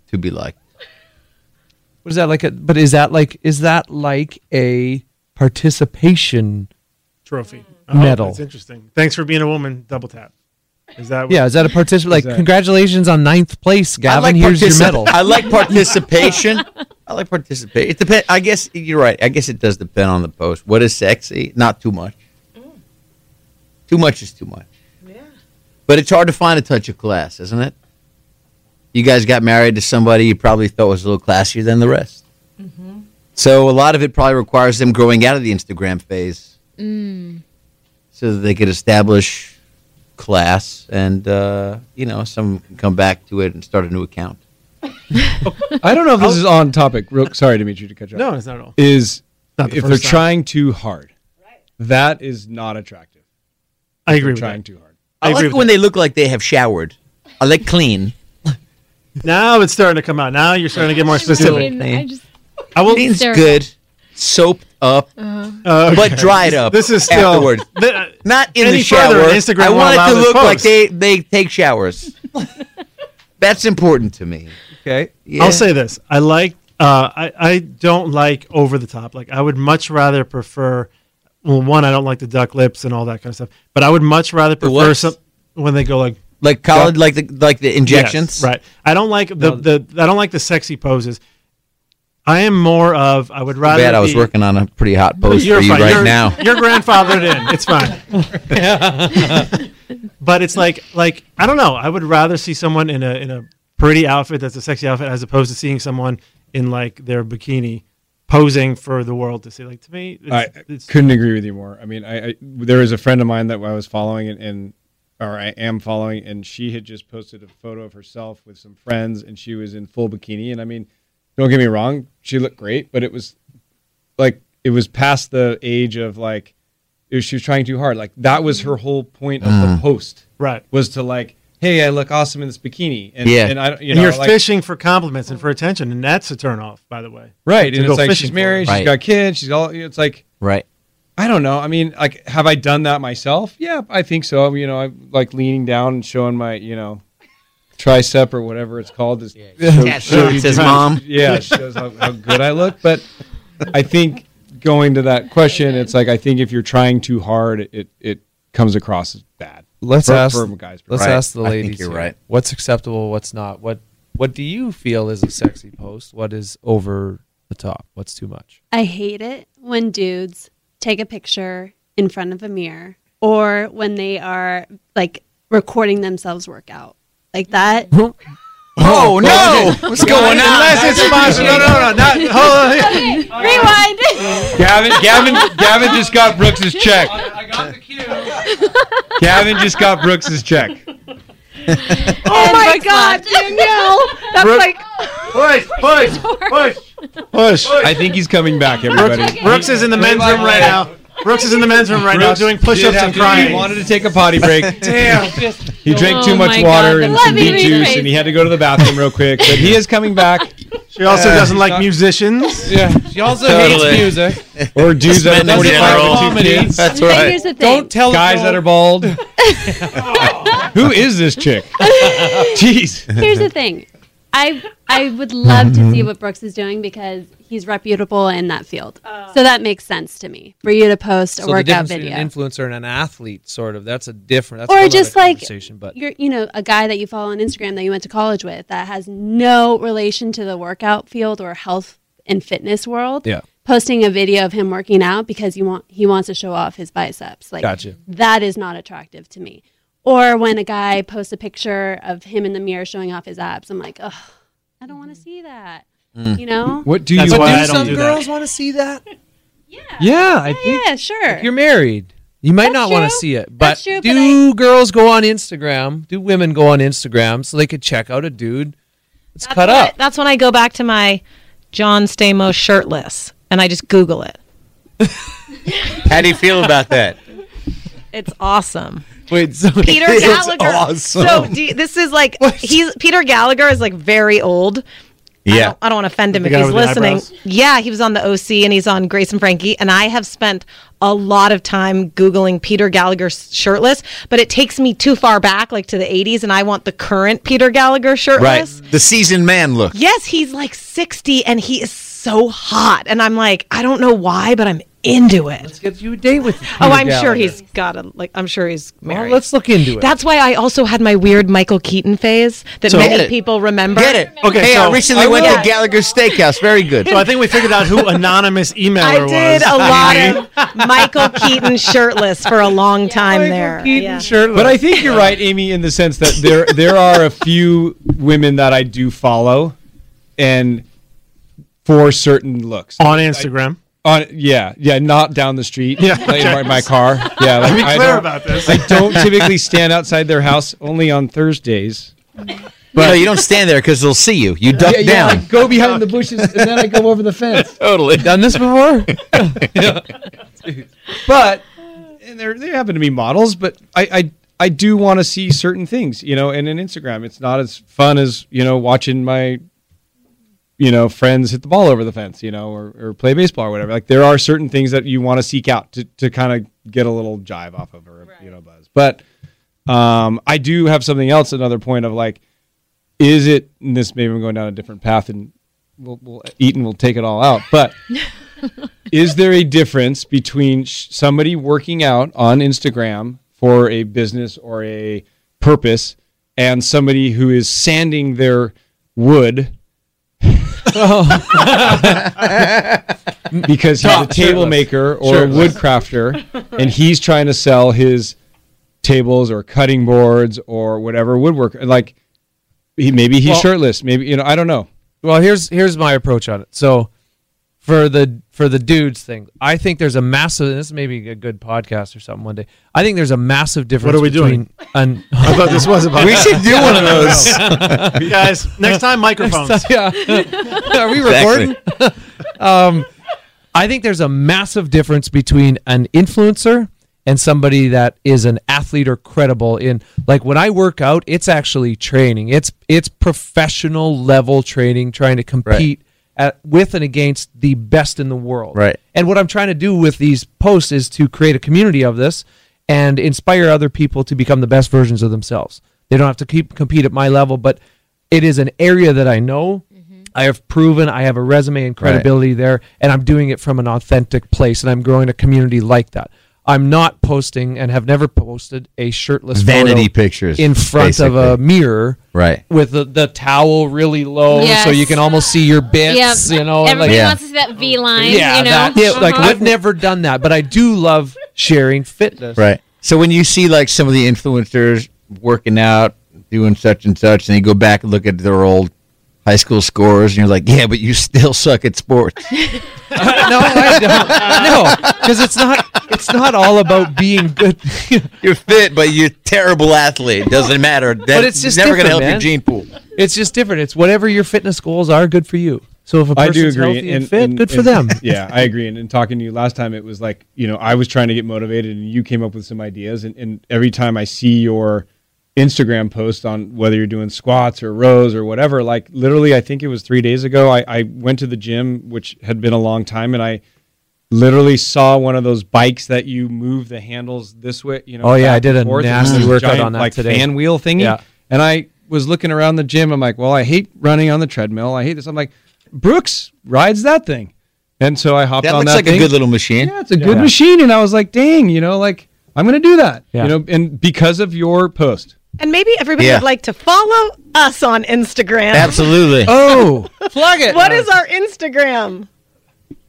to be liked. What is that like? A, but is that like is that like a participation? Trophy. Oh, medal. Oh, that's interesting. Thanks for being a woman. Double tap. Is that what, Yeah, is that a participation? Like, that- congratulations on ninth place, I Gavin. like Here's your medal. I like participation. I like participate. It depends. I guess you're right. I guess it does depend on the post. What is sexy? Not too much. Mm. Too much is too much. Yeah. But it's hard to find a touch of class, isn't it? You guys got married to somebody you probably thought was a little classier than the rest. Mm-hmm. So a lot of it probably requires them growing out of the Instagram phase, so that they could establish class, and uh, you know, some can come back to it and start a new account. I don't know if this is on topic. Real, sorry, Dimitri, to catch up. No, it's not at all. Is Not the if they're time. trying too hard, that is not attractive. I agree They're with trying that. too hard. I, agree like with when they look like they have showered. I like clean. Now it's starting to come out. Now you're starting to get more specific. mean, I just I will. Clean's Sarah. good. Soaped up, Uh, but dried up. This is still afterward. Th- Not in Any the further, shower. Instagram I won't want allow it to this look like post. they they take showers. That's important to me. Okay. Yeah. I'll say this: I like. Uh, I I don't like over the top. Like I would much rather prefer. Well, one, I don't like the duck lips and all that kind of stuff. But I would much rather prefer what? some when they go like like college, like the like the injections. Yes, right. I don't like the, No. the I don't like the sexy poses. I am more of I would rather. Bad. I was be- working on a pretty hot post You're for you fine. right You're- now. You're grandfathered in. It's fine. but it's like like I don't know. I would rather see someone in a in a pretty outfit that's a sexy outfit as opposed to seeing someone in like their bikini posing for the world to see. Like to me, it's, I it's, couldn't agree with you more. I mean, I, I there is a friend of mine that I was following and, and or I am following, and she had just posted a photo of herself with some friends, and she was in full bikini. And I mean, don't get me wrong, she looked great, but it was like it was past the age of like was, she was trying too hard. Like that was her whole point of the mm. post right. was to like, hey, I look awesome in this bikini, and Yeah. and I don't- you and know you're like, fishing for compliments and for attention, and that's a turn off, by the way. right, to and it's like she's married, it. she's Right. got kids, she's all. It's like Right. I don't know. I mean, like, have I done that myself? Yeah, I think so. You know, I'm like leaning down and showing my, you know, tricep or whatever it's called. This Tattoo that says mom. Yeah, it shows how, how good I look. But I think going to that question, it's like I think if you're trying too hard, it it comes across as bad. Let's For- ask. for guys. let's Right. ask the I think ladies. you're here. right. What's acceptable? What's not? What What do you feel is a sexy post? What is over the top? What's too much? I hate it when dudes take a picture in front of a mirror or when they are like recording themselves work out. Like that. Oh, oh no! What's going on? Unless it's sponsored. No, no, no, not. Hold on. Okay, Rewind. Gavin, Gavin, Gavin just got Brooks's check. I got the cue. Gavin just got Brooks's check. Oh my God, Danielle! That's Brooke- like Push, push, push, push. I think he's coming back, everybody. Brooks is in the men's room right now. Brooks is in the men's room right now doing push-ups and crying. He wanted to take a potty break. Damn. He drank Oh too much water God, and some beet juice, rephrase and he had to go to the bathroom real quick. But he is coming back. She also Uh, doesn't like not- musicians. Yeah, she also Totally. hates music. Or dudes that Men are in 45 general. with Comedy. kids. That's But right. here's the thing. Don't tell Guys that are bald. Who is this chick? Jeez. Here's the thing. I I would love to see what Brooks is doing because he's reputable in that field. So that makes sense to me for you to post a So workout video. an influencer and an athlete, sort of, that's a different. That's or just like but you're you know a guy that you follow on Instagram that you went to college with that has no relation to the workout field or health and fitness world. Yeah. Posting a video of him working out because he want he wants to show off his biceps. Like Gotcha. that is not attractive to me. Or when a guy posts a picture of him in the mirror showing off his abs, I'm like, oh, I don't want to mm-hmm. see that. Mm. You know? What do That's you why do some do girls want to see that? Yeah. Yeah, I think Yeah, sure. if you're married, you might That's not want to see it. But That's true, but do girls go on Instagram? Do women go on Instagram so they could check out a dude that's cut when up? I- that's when I go back to my John Stamos shirtless and I just Google it. How do you feel about that? It's awesome. Wait, so Peter Gallagher. awesome. So do you- this is like he's Peter Gallagher is like very old. I Yeah. don't, I don't want to offend him The if he's listening. Yeah, he was on the OC and he's on Grace and Frankie, and I have spent a lot of time googling Peter Gallagher shirtless, but it takes me too far back, like to the '80s, and I want the current Peter Gallagher Right. shirtless. The seasoned man look. Yes, he's like 60 and he is so hot, and I'm like, I don't know why, but I'm into it. let's get you a date with. Peter Oh, I'm sure he's got a like. I'm sure he's Well, married. let's look into it. That's why I also had my weird Michael Keaton phase that So- many people remember. Get it? Okay, Hey, I recently I went to Gallagher's Steakhouse. Very good. So I think we figured out who anonymous emailer I did was. a lot of Michael Keaton shirtless for a long time there. Keaton Yeah. But I think you're right, Amy, in the sense that there there are a few women that I do follow, and for certain looks. on Instagram. On yeah, yeah, not down the street. Yeah, like in my, my car. Yeah, like, Be I clear don't- about this. I don't typically stand outside their house only on Thursdays. no, you don't stand there because they'll see you. You duck Yeah, yeah, I down. go behind the bushes and then I go over the fence. Totally. Done this before? but and there they happen to be models, but I I, I do want to see certain things, you know. And in Instagram, it's not as fun as you know watching my you know friends hit the ball over the fence, you know, or, or play baseball or whatever. Like there are certain things that you want to seek out to to kind of get a little jive off of or you know buzz. But um, I do have something else. Another point of like, is it? And this maybe I'm going down a different path and. We'll, we'll eat and we'll take it all out. But is there a difference between sh- somebody working out on Instagram for a business or a purpose and somebody who is sanding their wood because he's a table maker or a wood crafter and he's trying to sell his tables or cutting boards or whatever woodwork like he, maybe he's Well- shirtless maybe you know I don't know. Well, here's here's my approach on it. So for the for the dudes thing, I think there's a massive. This may be a good podcast or something one day. I think there's a massive difference. What are we between doing? An, I thought this was about. We should do one of those. guys. Next time, microphones. yeah. Are we recording? um, I think there's a massive difference between an influencer and somebody that is an athlete or credible in like when I work out, it's actually training. It's it's professional level training trying to compete at, with and against the best in the world. Right. And what I'm trying to do with these posts is to create a community of this and inspire other people to become the best versions of themselves. They don't have to keep compete at my level, but it is an area that I know. Mm-hmm. I have proven I have a resume and credibility there, and I'm doing it from an authentic place, and I'm growing a community like that. I'm not posting and have never posted a shirtless Vanity photo pictures, in front of a mirror, Right. With the, the towel really low, Yes. so you can almost see your bits. Yep. You know, and Everybody like, Yeah. wants to see that V line. yeah, you know? that, yeah, like Uh-huh. I've never done that, but I do love sharing fitness. Right. So when you see like some of the influencers working out, doing such and such, and you go back and look at their old high school scores, and you're like, yeah, but you still suck at sports. no, I don't. No, because it's not. It's not all about being good. You're fit, but you're a terrible athlete. Doesn't matter. That, But it's just never going to help different, your gene pool. it's just different. It's whatever your fitness goals are, good for you. So if a I person's do agree. healthy and, fit, good for them. yeah, I agree. And in talking to you last time, it was like, you know, I was trying to get motivated and you came up with some ideas. And, and every time I see your Instagram post on whether you're doing squats or rows or whatever, like literally, I think it was three days ago, I, I went to the gym, which had been a long time, and I literally saw one of those bikes that you move the handles this way. You know, Oh, yeah, I did a forth. It's nasty this workout giant, on that like today. fan wheel thingy. Yeah. And I was looking around the gym. I'm like, well, I hate running on the treadmill. I hate this. I'm like, Brooks rides that thing. And so I hopped on That on looks that like thing. a good little machine. Yeah, it's a good Yeah. machine. And I was like, dang, you know, like I'm going to do that. Yeah. You know, and because of your post. And maybe everybody Yeah. would like to follow us on Instagram. Absolutely. Oh, plug it. What is our Instagram?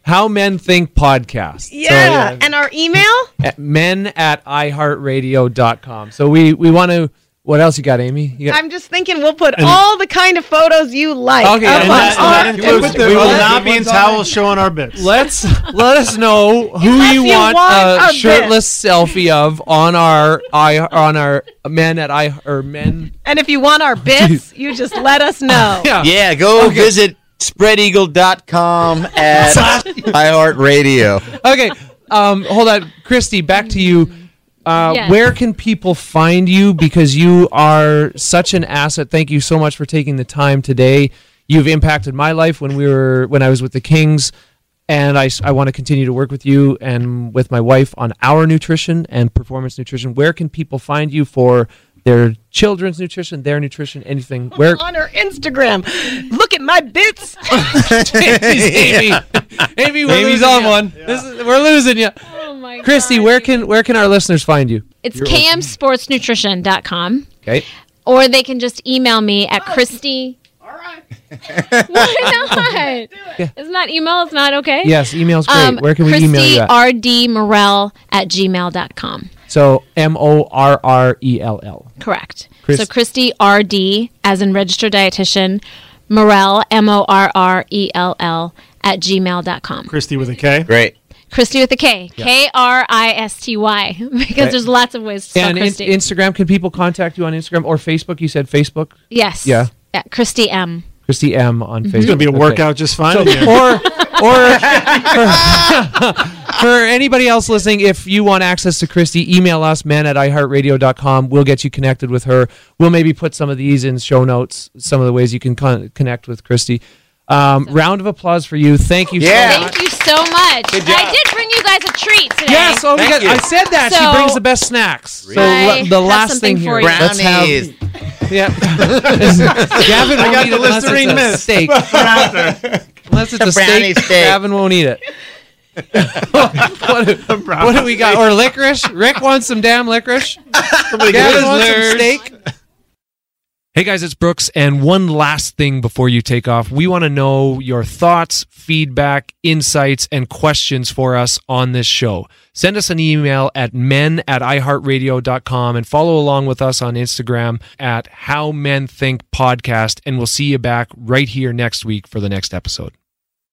How Men Think podcast? So, Yeah. And our email? at men at iheartradio.com. So we we want to. What else you got, Amy? You got, I'm just thinking we'll put all the kind of photos you like. Okay, up and on that- our and that includes- Instagram. we will not be in towels showing our bits. let's let us know who Unless you you want, want a a shirtless selfie of on our i on our men at i or men. And if you want our bits, you just let us know. Yeah. Yeah, go visit spreadeagle.com at iHeartRadio. Okay. Um, hold on, Christy. Back to you. Uh, Yes. Where can people find you? Because you are such an asset. Thank you so much for taking the time today. You've impacted my life when we were when I was with the Kings, and I, I want to continue to work with you and with my wife on our nutrition and performance nutrition. Where can people find you for their children's nutrition, their nutrition, anything? Where? On her Instagram. Look at my bits. Amy, Amy, we're Amy's on ya. one. This is, we're losing you. Oh my Christy, God. where can where can our listeners find you? It's camsportsnutrition.com. Okay. Or they can just email me at Christy. All right. Why not? Isn't email? It's not okay? Yes, email's great. Um, Where can we Christy email you at? RD Morrell at gmail.com. so M O R R E L L. Correct. Chris- so Christy RD, as in registered dietitian, Morrell, M O R R E L L, at gmail.com. Christy with a K. Great. Christy with a K. K R I S T Y. Because there's lots of ways to spell and in- Christy. Instagram, can people contact you on Instagram or Facebook? You said Facebook. yes. Yeah. Yeah. Christy M. Christy M on Facebook. It's going to be a Okay. workout just fine. So, or or for, for anybody else listening, if you want access to Christy, email us, men at iheartradio.com. We'll get you connected with her. We'll maybe put some of these in show notes, some of the ways you can con- connect with Christy. Um, round of applause for you. Thank you Yeah. so much. Thank you so much. Good job. I did bring you guys a treat today. Yes, oh, Thank got, you. I said that. she brings the best snacks. So I the last something thing for here. you. Let's have Brownies. Yeah. Gavin won't got eat the it unless Listerine mist. steak. unless it's a brownie steak, steak. Gavin won't eat it. what, do, what do we got? Or licorice? Rick wants some damn licorice. Gavin wants some steak. Hey guys, it's Brooks. And one last thing before you take off. We want to know your thoughts, feedback, insights, and questions for us on this show. Send us an email at men at iheartradio.com and follow along with us on Instagram at How Men Think Podcast. And we'll see you back right here next week for the next episode.